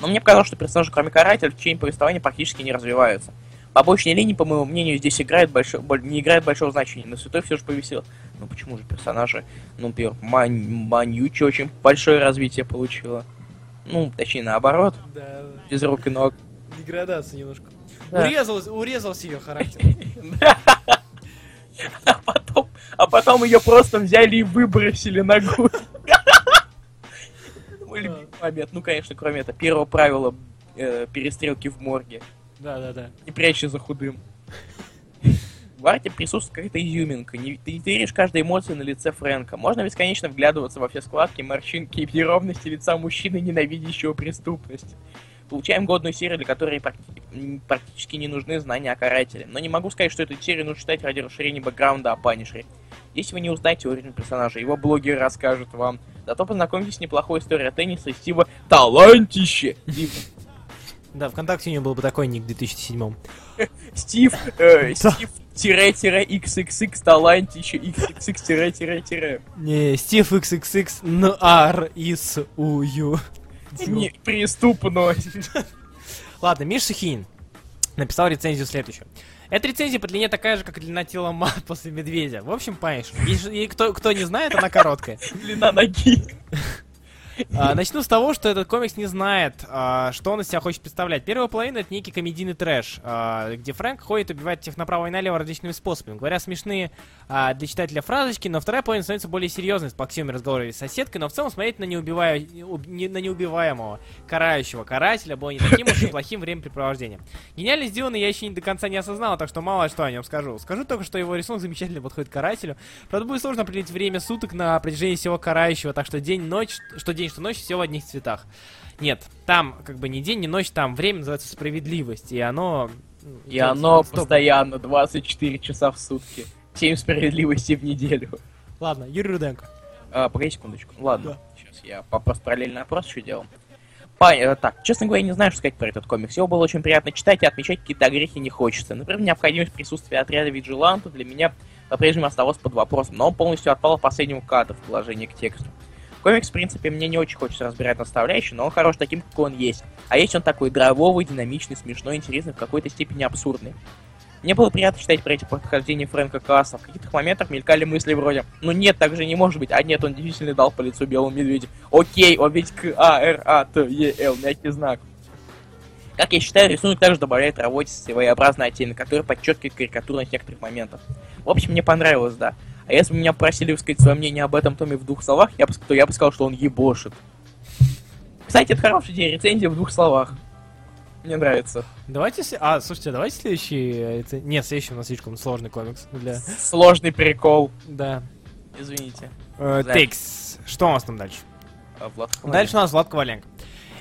Но мне показалось, что персонажи, кроме карателя, в течение повествования практически не развиваются. Побочные линии, по моему мнению, здесь играют большо... боль- не играют большого значения, но Святой все же повесил. Ну почему же персонажи? Ну, например, Мань... Маньючи очень большое развитие получила. Ну, точнее, наоборот, Да, без рук и ног. деградация немножко. Да. Урезалась, урезался ее характер. А потом, а потом ее просто взяли и выбросили ногу. Мой любимый момент. Ну, конечно, кроме этого, первого правила э, перестрелки в морге. Да-да-да. не прячься за худым. В арте присутствует какая-то изюминка. Не- ты не веришь каждой эмоции на лице Фрэнка. Можно бесконечно вглядываться во все складки, морщинки и неровности лица мужчины, ненавидящего преступность. Получаем годную серию, для которой практи- практически не нужны знания о карателе. Но не могу сказать, что эту серию нужно читать ради расширения бэкграунда о Панишере. Если вы не узнаете оригин персонажа, его блогеры расскажут вам. Зато познакомитесь с неплохой историей тенниса и Стива Талантище! Стив, Да, ВКонтакте у него был бы такой ник в 2007 Стив, э, Стив XXX талантище XXX. Не, Стив XXX НР из УЮ. Не преступно. Ладно, Миша Хин написал рецензию следующую. Эта рецензия по длине такая же, как длина тела мат после медведя. В общем, понимаешь, и, и кто, кто не знает, она короткая. Длина ноги. А, начну с того, что этот комикс не знает, а, что он из себя хочет представлять. Первая половина это некий комедийный трэш, а, где Фрэнк ходит и убивает всех направо и налево различными способами. Говоря смешные для читателя фразочки, но вторая половина становится более серьезной с плаксивыми разговорами с соседкой, но в целом смотреть на, неубивая... уб- не- на неубиваемого, карающего карателя было не таким уж и плохим времяпрепровождением. Гениально сделано я еще не до конца не осознал, так что мало что о нем скажу. Скажу только, что его рисунок замечательно подходит к карателю. Правда, будет сложно определить время суток на протяжении всего карающего, так что день-ночь, что день, что ночь, все в одних цветах. Нет, там как бы ни день, ни ночь, там время называется справедливость, и оно... И оно постоянно 24 часа в сутки. 7 справедливости в неделю. Ладно, Юрий Руденко. А, погоди секундочку. Ладно, Да. сейчас я по- просто параллельный опрос еще делал. Па- э, так, честно говоря, не знаю, что сказать про этот комикс. Его было очень приятно читать, и отмечать какие-то огрехи не хочется. Например, необходимость присутствия отряда Виджиланта для меня по-прежнему оставалась под вопросом, но он полностью отпал в последнем кадре в приложении к тексту. Комикс, в принципе, мне не очень хочется разбирать наставляющий, но он хорош таким, какой он есть. А есть он такой драйвовый, динамичный, смешной, интересный, в какой-то степени абсурдный. Мне было приятно читать про эти подхождения Фрэнка Касса. В каких-то моментах мелькали мысли вроде «Ну нет, так же не может быть». А нет, он действительно дал по лицу белому медведю. Окей, он ведь К-А-Р-А-Т-Е-Л, мягкий знак. Как я считаю, рисунок также добавляет работе своеобразный оттенок, который подчеркивает карикатурность некоторых моментов. В общем, мне понравилось, да. А если бы меня просили высказать свое мнение об этом томе в двух словах, я бы, то я бы сказал, что он ебошит. Кстати, это хорошая идея, рецензия в двух словах. Мне нравится. Давайте... А, слушайте, давайте следующий... э, Нет, следующий у нас слишком сложный комикс для... Сложный прикол. Да. Извините. Э. Текс. Что у нас там дальше? Влад Дальше у нас Влад Коваленко.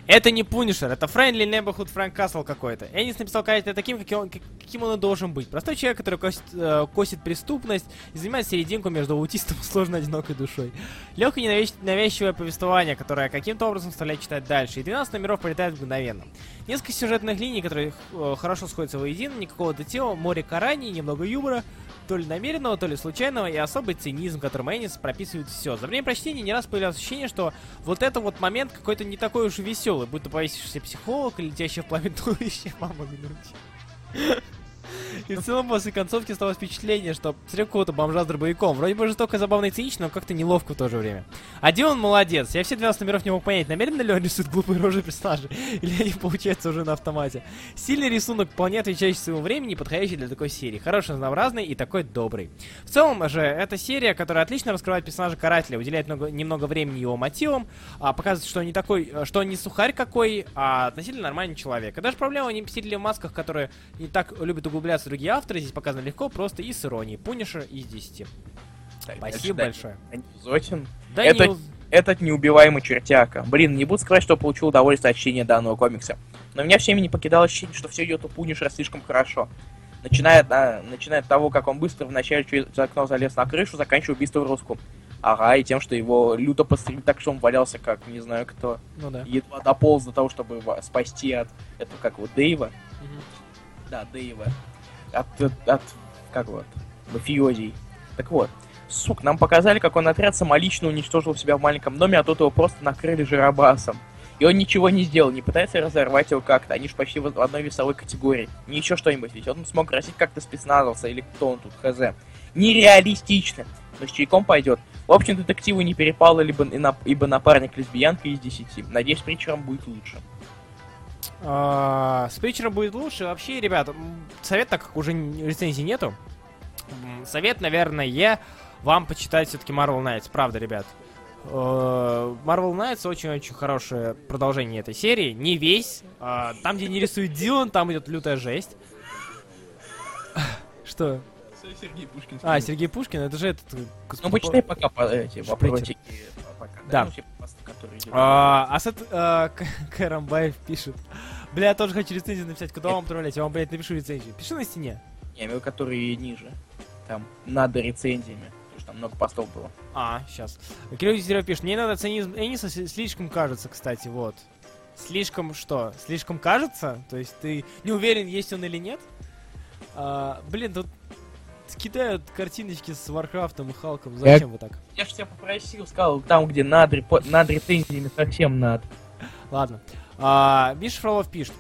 Это не Пунишер, это Friendly Neighborhood Фрэнк Касл какой-то. Энис написал карателя таким, каким он, как- каким он и должен быть. Простой человек, который косит, э, косит преступность и занимает серединку между аутистом и сложно одинокой душой. Легкое ненавязч- навязчивое повествование, которое каким-то образом заставляет читать дальше. И 12 номеров пролетает мгновенно. Несколько сюжетных линий, которые э, хорошо сходятся воедино, никакого детела, море караний, немного юмора, то ли намеренного, то ли случайного, и особый цинизм, которым Энис прописывает все. За время прочтения не раз появлялось ощущение, что вот это вот момент какой-то не такой уж веселый, будто повесившийся психолог летящий в пламя туловище. Мама, минуточку. И в целом после концовки осталось впечатление, что смотрю какого-то бомжа с дробовиком. Вроде бы жестоко, забавно и цинично, но как-то неловко в то же время. А Дилан молодец. Я все 12 номеров не мог понять, намеренно ли он рисует глупые рожи персонажей, или они получаются уже на автомате. Сильный рисунок, вполне отвечающий своему времени, подходящий для такой серии. Хороший, разнообразный и такой добрый. В целом же, это серия, которая отлично раскрывает персонажа Карателя, уделяет много, немного времени его мотивам, а, показывает, что он не такой, э, что он не сухарь какой, а относительно нормальный человек. И даже проблема не мстители в масках, которые не так любят углубляться в другие авторы, здесь показано легко, просто и с иронией. Пунишер из 10. Спасибо большое. Зотин. Да Это- не- Этот неубиваемый чертяка. Блин, не буду сказать, что получил удовольствие от чтения данного комикса. Но меня всеми не покидало ощущение, что все идет у Пунишера слишком хорошо. Начиная, а, начиная от того, как он быстро вначале через окно залез на крышу, заканчивая убийством русскую. Ага, и тем, что его люто пострелили так, что он валялся как не знаю кто. Ну да. Едва дополз до того, чтобы спасти от этого, как его, Дэйва. Да, Дэйва. От, от, от как вот, мафиозий. Так вот, сук, нам показали, как он отряд самолично уничтожил себя в маленьком доме, а тут его просто накрыли жиробасом. И он ничего не сделал, не пытается разорвать его как-то. Они же почти в одной весовой категории. Не еще что-нибудь, ведь он смог грозить как-то спецназовца или кто он тут, хз. Нереалистично. Но с чайком пойдет. В общем, детективу не перепало, либо, и на- ибо напарник лесбиянка из 10. Надеюсь, притчером будет лучше. А, С Притчером будет лучше. Вообще, ребят, совет, так как уже рецензий нету, совет, наверное, вам почитать все-таки Marvel Knights. Правда, ребят. Э, Marvel Knights очень-очень хорошее продолжение этой серии. Не весь. А, Там, где не рисует Дилан, там идет лютая жесть. Что? Сергей Пушкин. А, Сергей Пушкин, это же этот... э, Ну, почитай пока по эти Шприцер. вопросики. Пока. Да. ну. А, Асет э, К- Карамбаев пишет. Бля, я тоже хочу рецензию написать. Куда вам отправлять? Я вам, блядь, напишу рецензию. Пиши на стене. Я имею виду, которые ниже. Там, надо рецензиями. Потому что там много постов было. А, сейчас. Кирилл Дегтярев пишет. Мне надо цинизм Эниса слишком кажется, кстати, вот. Слишком что? Слишком кажется? То есть ты не уверен, есть он или нет? А, блин, тут кидают картиночки с Варкрафтом и Халком. Зачем вы так? Я же тебя попросил, сказал, там, где над, репо- над рецензиями совсем над. Ладно. А, Миша Фролов пишет.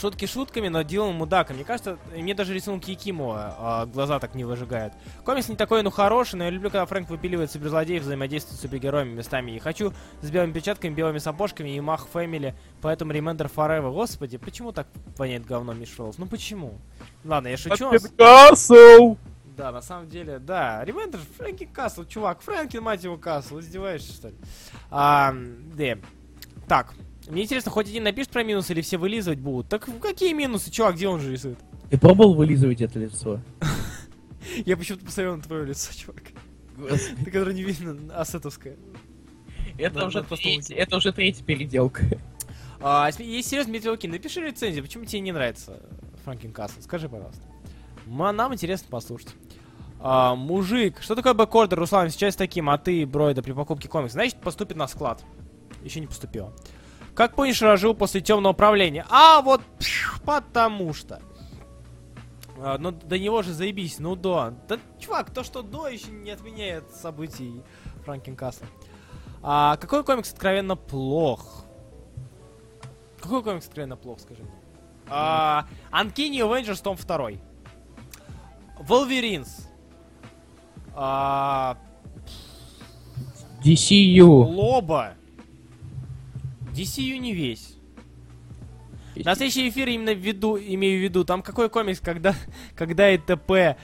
Шутки шутками, но Дилан мудак. И Мне кажется, мне даже рисунок Якимова а, глаза так не выжигают. Комикс не такой, ну хороший, но я люблю, когда Фрэнк выпиливает суперзлодеев, взаимодействует с супергероями местами. И хочу с белыми перчатками, белыми сапожками и my family, поэтому Remember Forever. Господи, почему так воняет говно Миш Фролов? Ну почему? Ладно, я шучу. Касл! Да, на самом деле, да. Ремендер, Фрэнки Касл, чувак. Фрэнки, мать его, Касл. Издеваешься, что ли? А, да. Так. Мне интересно, хоть один напишет про минусы или все вылизывать будут? Так какие минусы, чувак, где он же рисует? Ты пробовал вылизывать это лицо? Я почему-то посмотрел на твое лицо, чувак. Ты, которое не видно, асетовское. Это уже улетел. это уже третья переделка. А, если есть серьезно, Дмитрий Лукин, напиши рецензию, почему тебе не нравится FrankenCastle? Скажи, пожалуйста. Ма- Нам интересно послушать. А, мужик, что такое back order, Руслан, сейчас таким, а ты, Бройда, при покупке комикса, значит, поступит на склад. Еще не поступило. Как Punisher жил после темного правления? А, вот, пш, потому что. А, ну, до него же заебись, ну да. Да, чувак, то, что до, еще не отменяет событий Франкин Касла. А, какой комикс откровенно плох? Какой комикс откровенно плох, скажи мне? А, Uncanny Avengers том 2. Wolverines. А, DCU. Лоба. DCU не весь. На следующий эфир именно в виду, имею в виду, там какой комикс, когда, когда и ТП.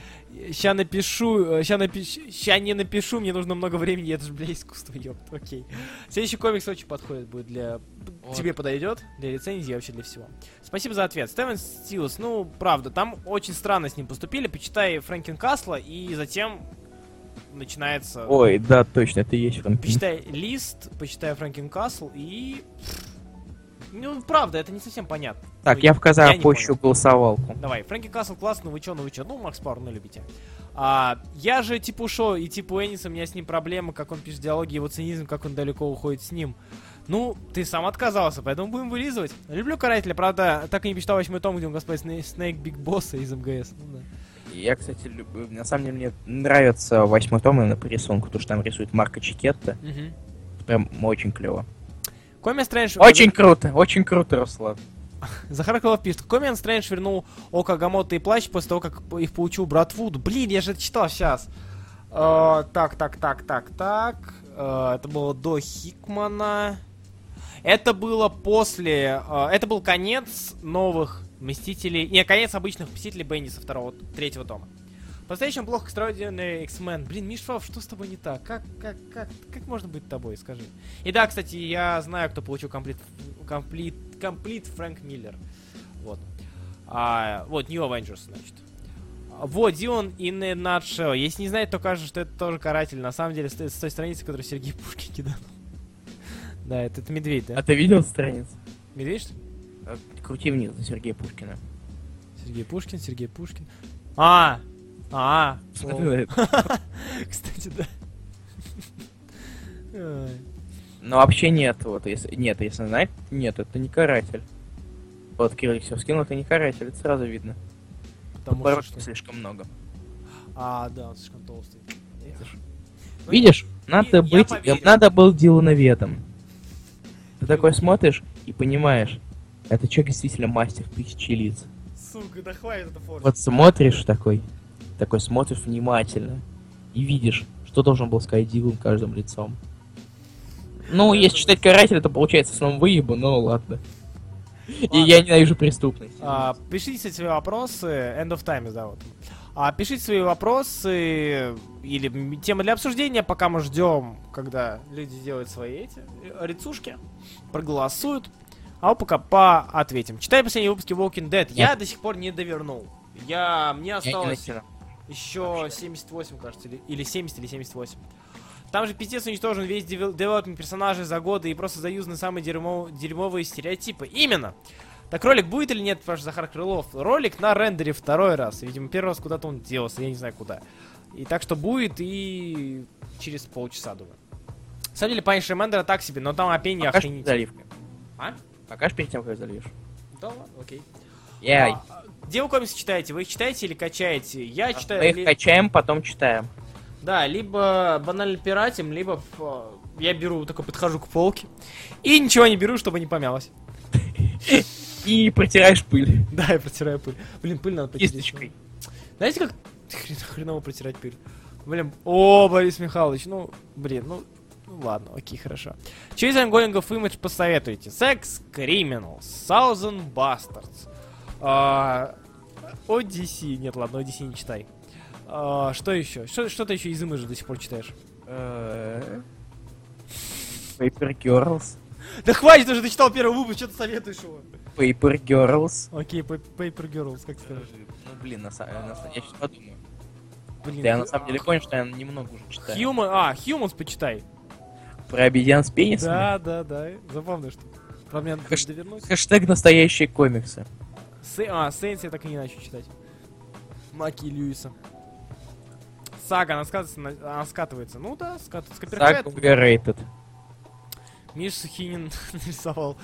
Ща напишу, ща, напишу, ща не напишу, мне нужно много времени, это же, бля, искусство, ёпт, окей. Следующий комикс очень подходит будет для... Вот. Тебе подойдет, для рецензии вообще для всего. Спасибо за ответ. Стивен Стилс, ну, правда, там очень странно с ним поступили, почитай Фрэнкин Касла, и затем начинается... Ой, да, точно, это и есть Франкин. Почитай лист, почитай Фрэнкин Касл и... Ну, правда, это не совсем понятно. Так, Ну, я в Каза не опущу понял. голосовалку. Давай, Фрэнки Касл классно, вы чё, ну вы чё? Ну, Макс Пауэр, ну любите. А, я же типу шо, и типу Энниса, у меня с ним проблемы, как он пишет диалоги, его цинизм, как он далеко уходит с ним. Ну, ты сам отказался, поэтому будем вылизывать. Люблю Карателя, правда, так и не почитал восьмой том, где он господи Сне- Снейк Биг Босса из МГС. Ну, да. Я, кстати, люблю... На самом деле, мне нравится восьмой том именно по рисунку, потому что там рисует Марка Чикетта. Мгм. Прям очень клево. Коми Стрэндж... Очень круто, очень круто, Руслан. Захар Крылов пишет, Комен Стрэндж вернул Ока Гамота и Плащ после того, как их получил брат Вуд. Блин, я же это читал сейчас. так, так, так, так, так. Э, это было до Хикмана. Это было после... э, это был конец новых Мстителей... Не, конец обычных Мстителей Бенниса второго, третьего тома. По-настоящему плохо Extraordinary X-Men. Блин, Мишфав, что с тобой не так? Как, как, как, как можно быть тобой, скажи? И да, кстати, я знаю, кто получил комплит, комплит, комплит Фрэнк Миллер. Вот. А, вот, New Avengers, значит. Вот, Дион a nutshell. Если не знает, то кажется, что это тоже каратель. На самом деле, с, той- с той страницы, которую Сергей Пушкин кидал. Да, это, это медведь, да? А ты видел страницу? Медведь, что ли? А, Крути вниз за Сергея Пушкина. Сергей Пушкин, Сергей Пушкин. А! А! Кстати, да. Но вообще нет, вот, если... Нет, если знать, нет, это не каратель. Вот Кирилл все скинул, это не каратель, это сразу видно. Потому что что? слишком много. А, да, он слишком толстый. Эх. Ну, Видишь, надо я быть, надо был Дилановедом. Ты такой смотришь и понимаешь, это человек действительно мастер тысячи лиц. Сука, да хватит это форс. Вот смотришь такой, такой смотришь внимательно и видишь, что должен был сказать Дилан каждым лицом. Ну, Да, если это читать карателя, то получается в основном выебу, но ладно. И Ладно. я ненавижу преступность. А, пишите свои вопросы. End of Time, да, вот. А пишите свои вопросы или м- темы для обсуждения, пока мы ждем, когда люди сделают свои эти э, рецушки, проголосуют. А пока поответим. Читай последние выпуски Walking Dead. Я до сих пор не довернул. Я, мне осталось еще 78, кажется, или, или 70, или 78. Там же пиздец уничтожен весь девел- девелопмент персонажей за годы и просто заюзаны самые дерьмо- дерьмовые стереотипы. Именно! Так ролик будет или нет, спрашивает Захар Крылов? Ролик на рендере второй раз. Видимо, первый раз куда-то он делся, я не знаю куда. И так что будет и через полчаса, думаю. На самом деле, Паниш Ремендера так себе, но там охренеть. заливкой. А? Покажешь перед тем, как зальешь. Да ладно, окей. Яй. А, а, где вы комиксы читаете? Вы их читаете или качаете? Я читаю... Мы их ли- качаем, потом читаем. Да, либо банально пиратим, либо я беру, такой подхожу к полке и ничего не беру, чтобы не помялось. И протираешь пыль. Да, я протираю пыль. Блин, пыль надо потереть. Кисточкой. Знаете, как хрен- хреново протирать пыль? Блин, о, Борис Михайлович, ну, блин, ну ладно, окей, хорошо. Что из ангоингов имидж посоветуете? Sex Criminals, Thousand Bastards, а, Odyssey, нет, ладно, Odyssey не читай. А, что еще? Что, что ты еще из имиджа до сих пор читаешь? Э, Paper Girls. Да хватит уже, ты читал первый выпуск, что ты советуешь его? Paper Girls. Окей, Pa- Paper Girls, как сказать? Ну, блин, на самом деле, я сейчас подумаю. Блин, Да я на самом деле понял, что я немного уже читаю. Human, а, Humans почитай. Про обезьян с пенисами? Да, да, да, забавно, что. Про меня Хэш-. Хэштег настоящие комиксы. Сэ- а, Сейнс я так и не начал читать. Маки Льюиса. Сага, она скатывается, на- она скатывается. Ну да, скатывается. Сага overrated. Миш Сухинин нарисовал.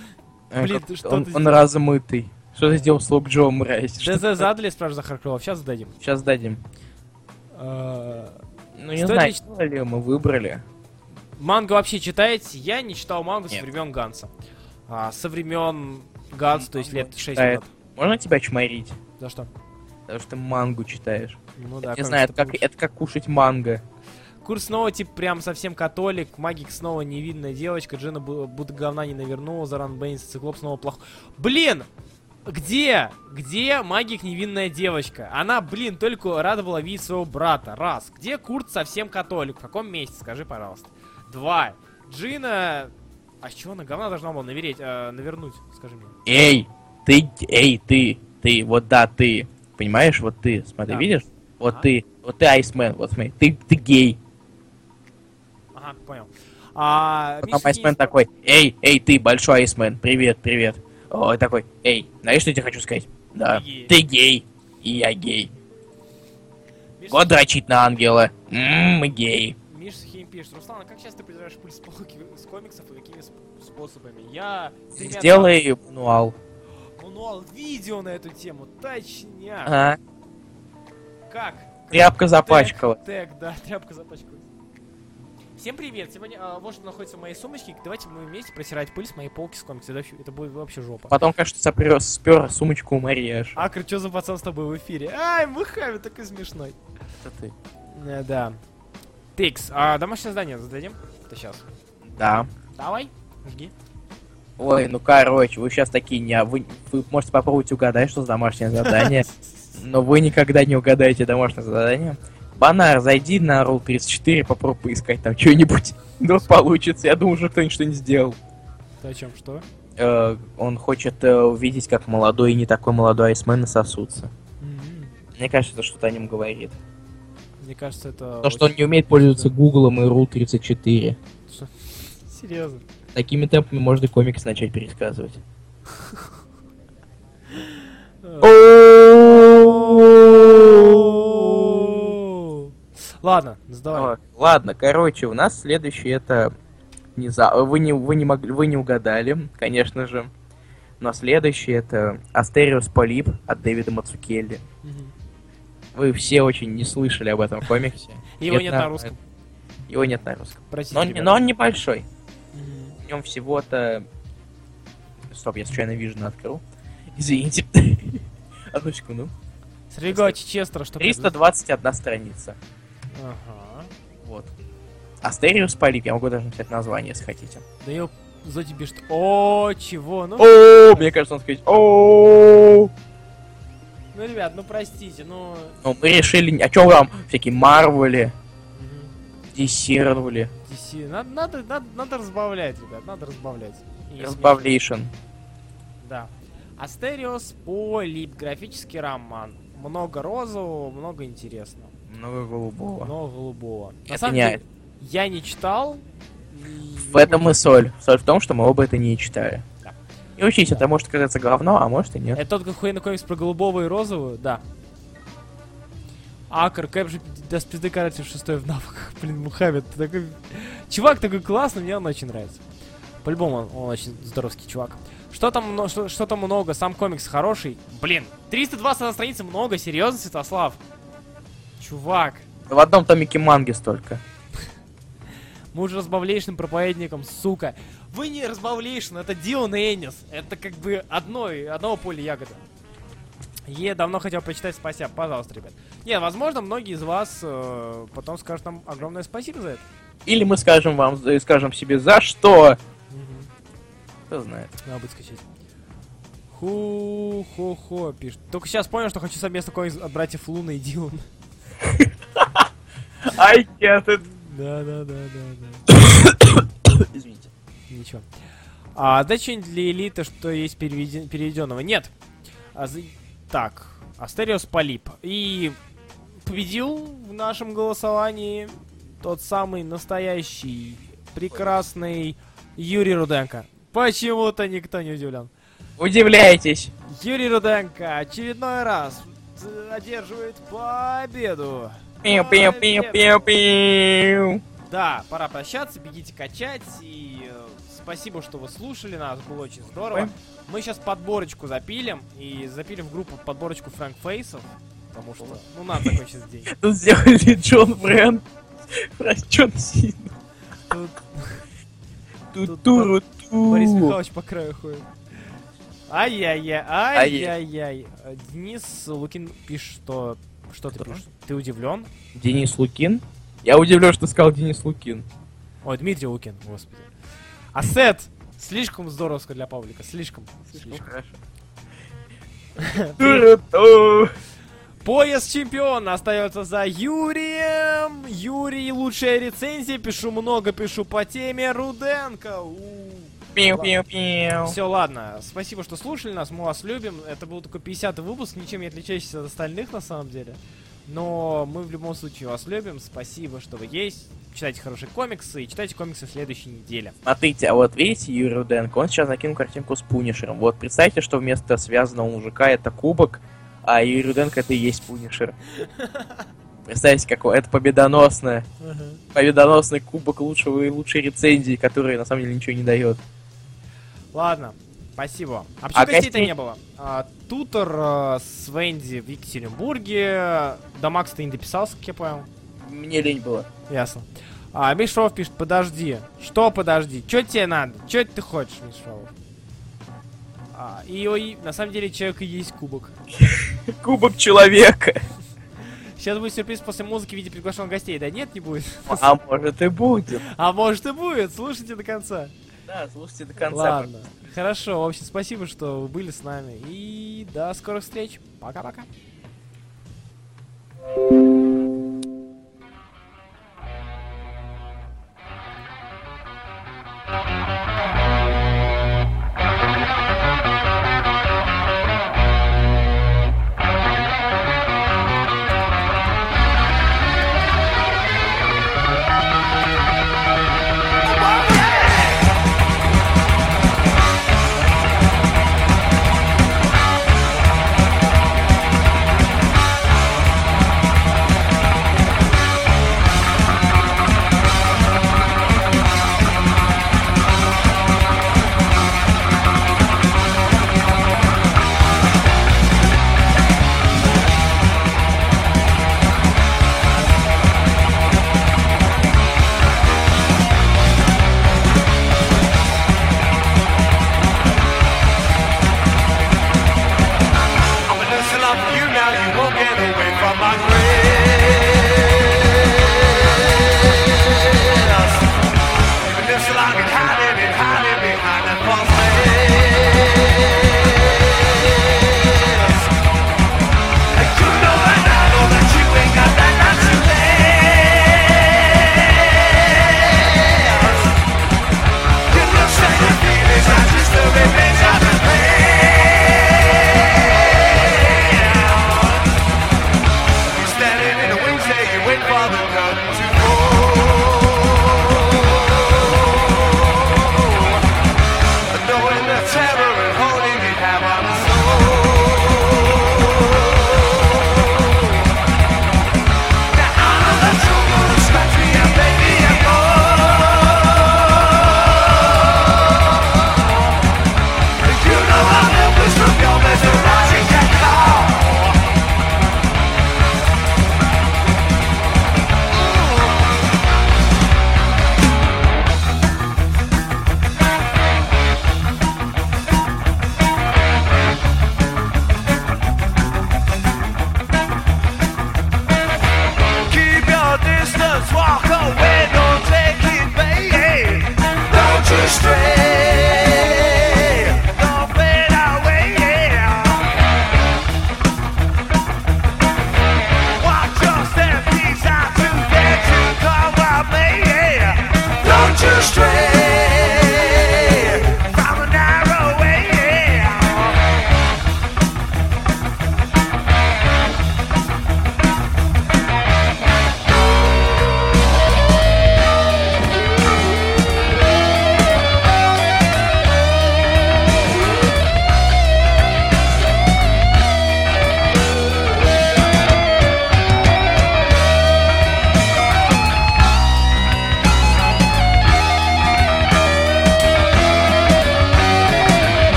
Э, Блин, ты что он, ты он размытый. Что ты сделал с Лок Джо, мразь? ДЗ задали, спрашивает Захар Крылов. Сейчас зададим. Сейчас дадим. А, Ну, не знаю, ли мы выбрали. Мангу вообще читаете? Я не читал мангу со Нет. времен Ганса. А, со времен Ганс, то есть лет 6 читает. назад. Можно тебя чморить? За что? Потому что ты мангу читаешь. Ну Я да, не комикс знаю, это как, это как кушать манго. Курс снова, типа, прям совсем католик. Магик снова невинная девочка. Джина бу- будто говна не навернула. Заран Бейнс, циклоп снова плохо. Блин! Где? Где магик невинная девочка? Она, блин, только рада была видеть своего брата. Раз. Где Курт совсем католик? В каком месте? Скажи, пожалуйста. Два. Джина... А с чего она говна должна была навереть, э, навернуть? Скажи мне. Эй, ты, эй, ты, ты, вот да, ты. Понимаешь, вот ты, смотри, Да. видишь? Вот Ага. ты, вот ты Айсмен, вот смотри, ты, ты гей. Ага, понял. А, Потом Миша Айсмен Хейс- такой, эй, эй, ты, большой Айсмен, привет, привет. Ой, такой, эй, знаешь, что я тебе хочу сказать? Да, Ты гей. ты гей, и я гей. Миша- Вот дрочить на ангела. Ммм, мы гей. Миш Сахим пишет, Руслан, а как часто ты придираешь пыль с полки с комиксов и какими сп- способами? Я... тремя Сделай мануал. Мануал видео на эту тему, точняк. Ага. Как? Тряпка запачкала. Тег, да, тряпка запачкалась. Всем привет! Сегодня а, вот что находится в моей сумочке. Давайте мы вместе протирать пыль с моей полки с комиксами. Это, это будет вообще жопа. Потом, конечно, сопрё- спер сумочку у Марияш. Акр, что за пацан с тобой в эфире? Ай, Мухами такой смешной. Это ты. Э, да. Тикс, а домашнее задание зададим? Это сейчас. Да. Давай, жги. Ой, ну короче, вы сейчас такие не... Вы, вы можете попробовать угадать, что за домашнее задание, но вы никогда не угадаете домашнее задание. Банар, зайди на Roll 34, попробуй поискать там что-нибудь. Вдруг получится. Я думаю, уже кто-нибудь что-нибудь сделал. Ты о чем, что? Э, он хочет э, увидеть, как молодой и не такой молодой Айсмен сосутся. М-м. Мне кажется, это что-то о нем говорит. Мне кажется, это... То, что он не умеет пользоваться Гуглом и Rule 34. очень- Серьезно. Такими темпами можно комикс начать пересказывать. Ладно, сдавай. Ладно, короче, у нас следующий это не за... вы не вы не могли вы не угадали, конечно же. Но следующий это Астериус Полип от Дэвида Мацукелли. Мгм. Вы все очень не слышали об этом комиксе. Его нет на русском. Его нет на русском. Простите, Но он, небольшой. В нем всего-то. Стоп, я случайно Vision открыл. Извините. Одну секунду. Сергей Честера, что 321 страница. Ага. Вот. Астериус Полип, я могу даже написать название, если хотите. Да я Зоти пишет, о, чего, ну? О, мне кажется, он сказать. О. Ну, ребят, ну простите, ну... Ну, мы решили, а чё вам всякие Марвели. Десернули, DC. Надо, надо, надо, надо разбавлять, ребят, надо разбавлять. И Разбавлейшн. смешно. Да. Астериос Полип, графический роман. Много розового, много интересного. Много голубого. Много голубого. На самом деле, я не читал. В этом и соль. Соль в том, что мы оба это не читали. И учись, это может казаться говно, а может и нет. Это тот охуенный комикс про голубого и розовую? Да. Акр, Кэп же до спизды каратель шестой в навыках. Блин, Мухаммед, ты такой... Чувак такой классный, мне он очень нравится. По-любому он, он очень здоровский чувак. Что там, что, что там много, сам комикс хороший. Блин, 320 страниц много, серьезно, Святослав? Чувак, В одном томике манги столько. Мы уже разбавлейшным проповедником, сука. Вы не разбавлейшн, это Дилан и Эннис. Это как бы одной, одного поля ягода. Е, давно хотел почитать, спасибо, пожалуйста, ребят. Не, возможно, многие из вас э, потом скажут нам огромное спасибо за это. Или мы скажем вам, э, скажем себе за что. Кто знает. Надо будет скачать. Ху-хо-хо, пишет. Только сейчас понял, что хочу совместно комикс от братьев Луна и Дилан. I get it. Да-да-да-да-да. Извините. Ничего. А, да что-нибудь для элиты, что есть переведен- переведенного? Нет. А, за- Так, Астериос Полип. И победил в нашем голосовании тот самый настоящий, прекрасный Юрий Руденко. Почему-то никто не удивлен. Удивляйтесь. Юрий Руденко очередной раз одерживает победу. Пиу, пиу, пиу, пиу, пиу. Да, пора прощаться, бегите качать. И э, спасибо, что вы слушали нас, было очень здорово. Мы сейчас подборочку запилим и запилим в группу подборочку Фрэнк Фейсов. Потому что, ну, надо такой сейчас день. Тут сделали Джон. Про Джон Сина. Тут Ту-туру-ту. Борис Михайлович по краю ходит. Ай-яй-яй, ай-яй-яй. Денис Лукин пишет, что... Что ты Что? пишешь? Ты удивлен? Денис Лукин? Я удивлен, что сказал Денис Лукин. Ой, Дмитрий Лукин, господи. А сет! Слишком здоровско для Павлика, слишком. слишком. хорошо. Пояс чемпиона остается за Юрием. Юрий, лучшая рецензия. Пишу много, пишу по теме. Руденко. Пиу-пиу-пиу. Все, ладно. Спасибо, что слушали нас. Мы вас любим. Это был такой 50 выпуск, ничем не отличающийся от остальных, на самом деле. Но мы в любом случае вас любим. Спасибо, что вы есть. Читайте хорошие комиксы и читайте комиксы в следующей неделе. Смотрите, а вот видите Юрий Руденко, он сейчас накинул картинку с Пунишером. Вот представьте, что вместо связанного мужика это кубок, а Юрий Руденко это и есть Пунишер. Представьте, какой это победоносное, победоносный кубок лучшего и лучшей рецензии, который на самом деле ничего не дает. Ладно, спасибо. А почему А гостей-то гостей- не было? А, Тутор э, с Венди в Екатеринбурге. До Макс ты не дописался, как я понял. Мне лень было. Ясно. А, Мишров пишет, подожди. Что подожди? Что тебе надо? Что ты хочешь, Мишров? А, и, ой, на самом деле человек и есть кубок. Кубок человека. Сейчас будет сюрприз после музыки в виде приглашенных гостей. Да нет, не будет. А может и будет. А может и будет. Слушайте до конца. Да, слушайте до конца. Ладно. Хорошо, в общем, спасибо, что вы были с нами. И до скорых встреч. Пока-пока.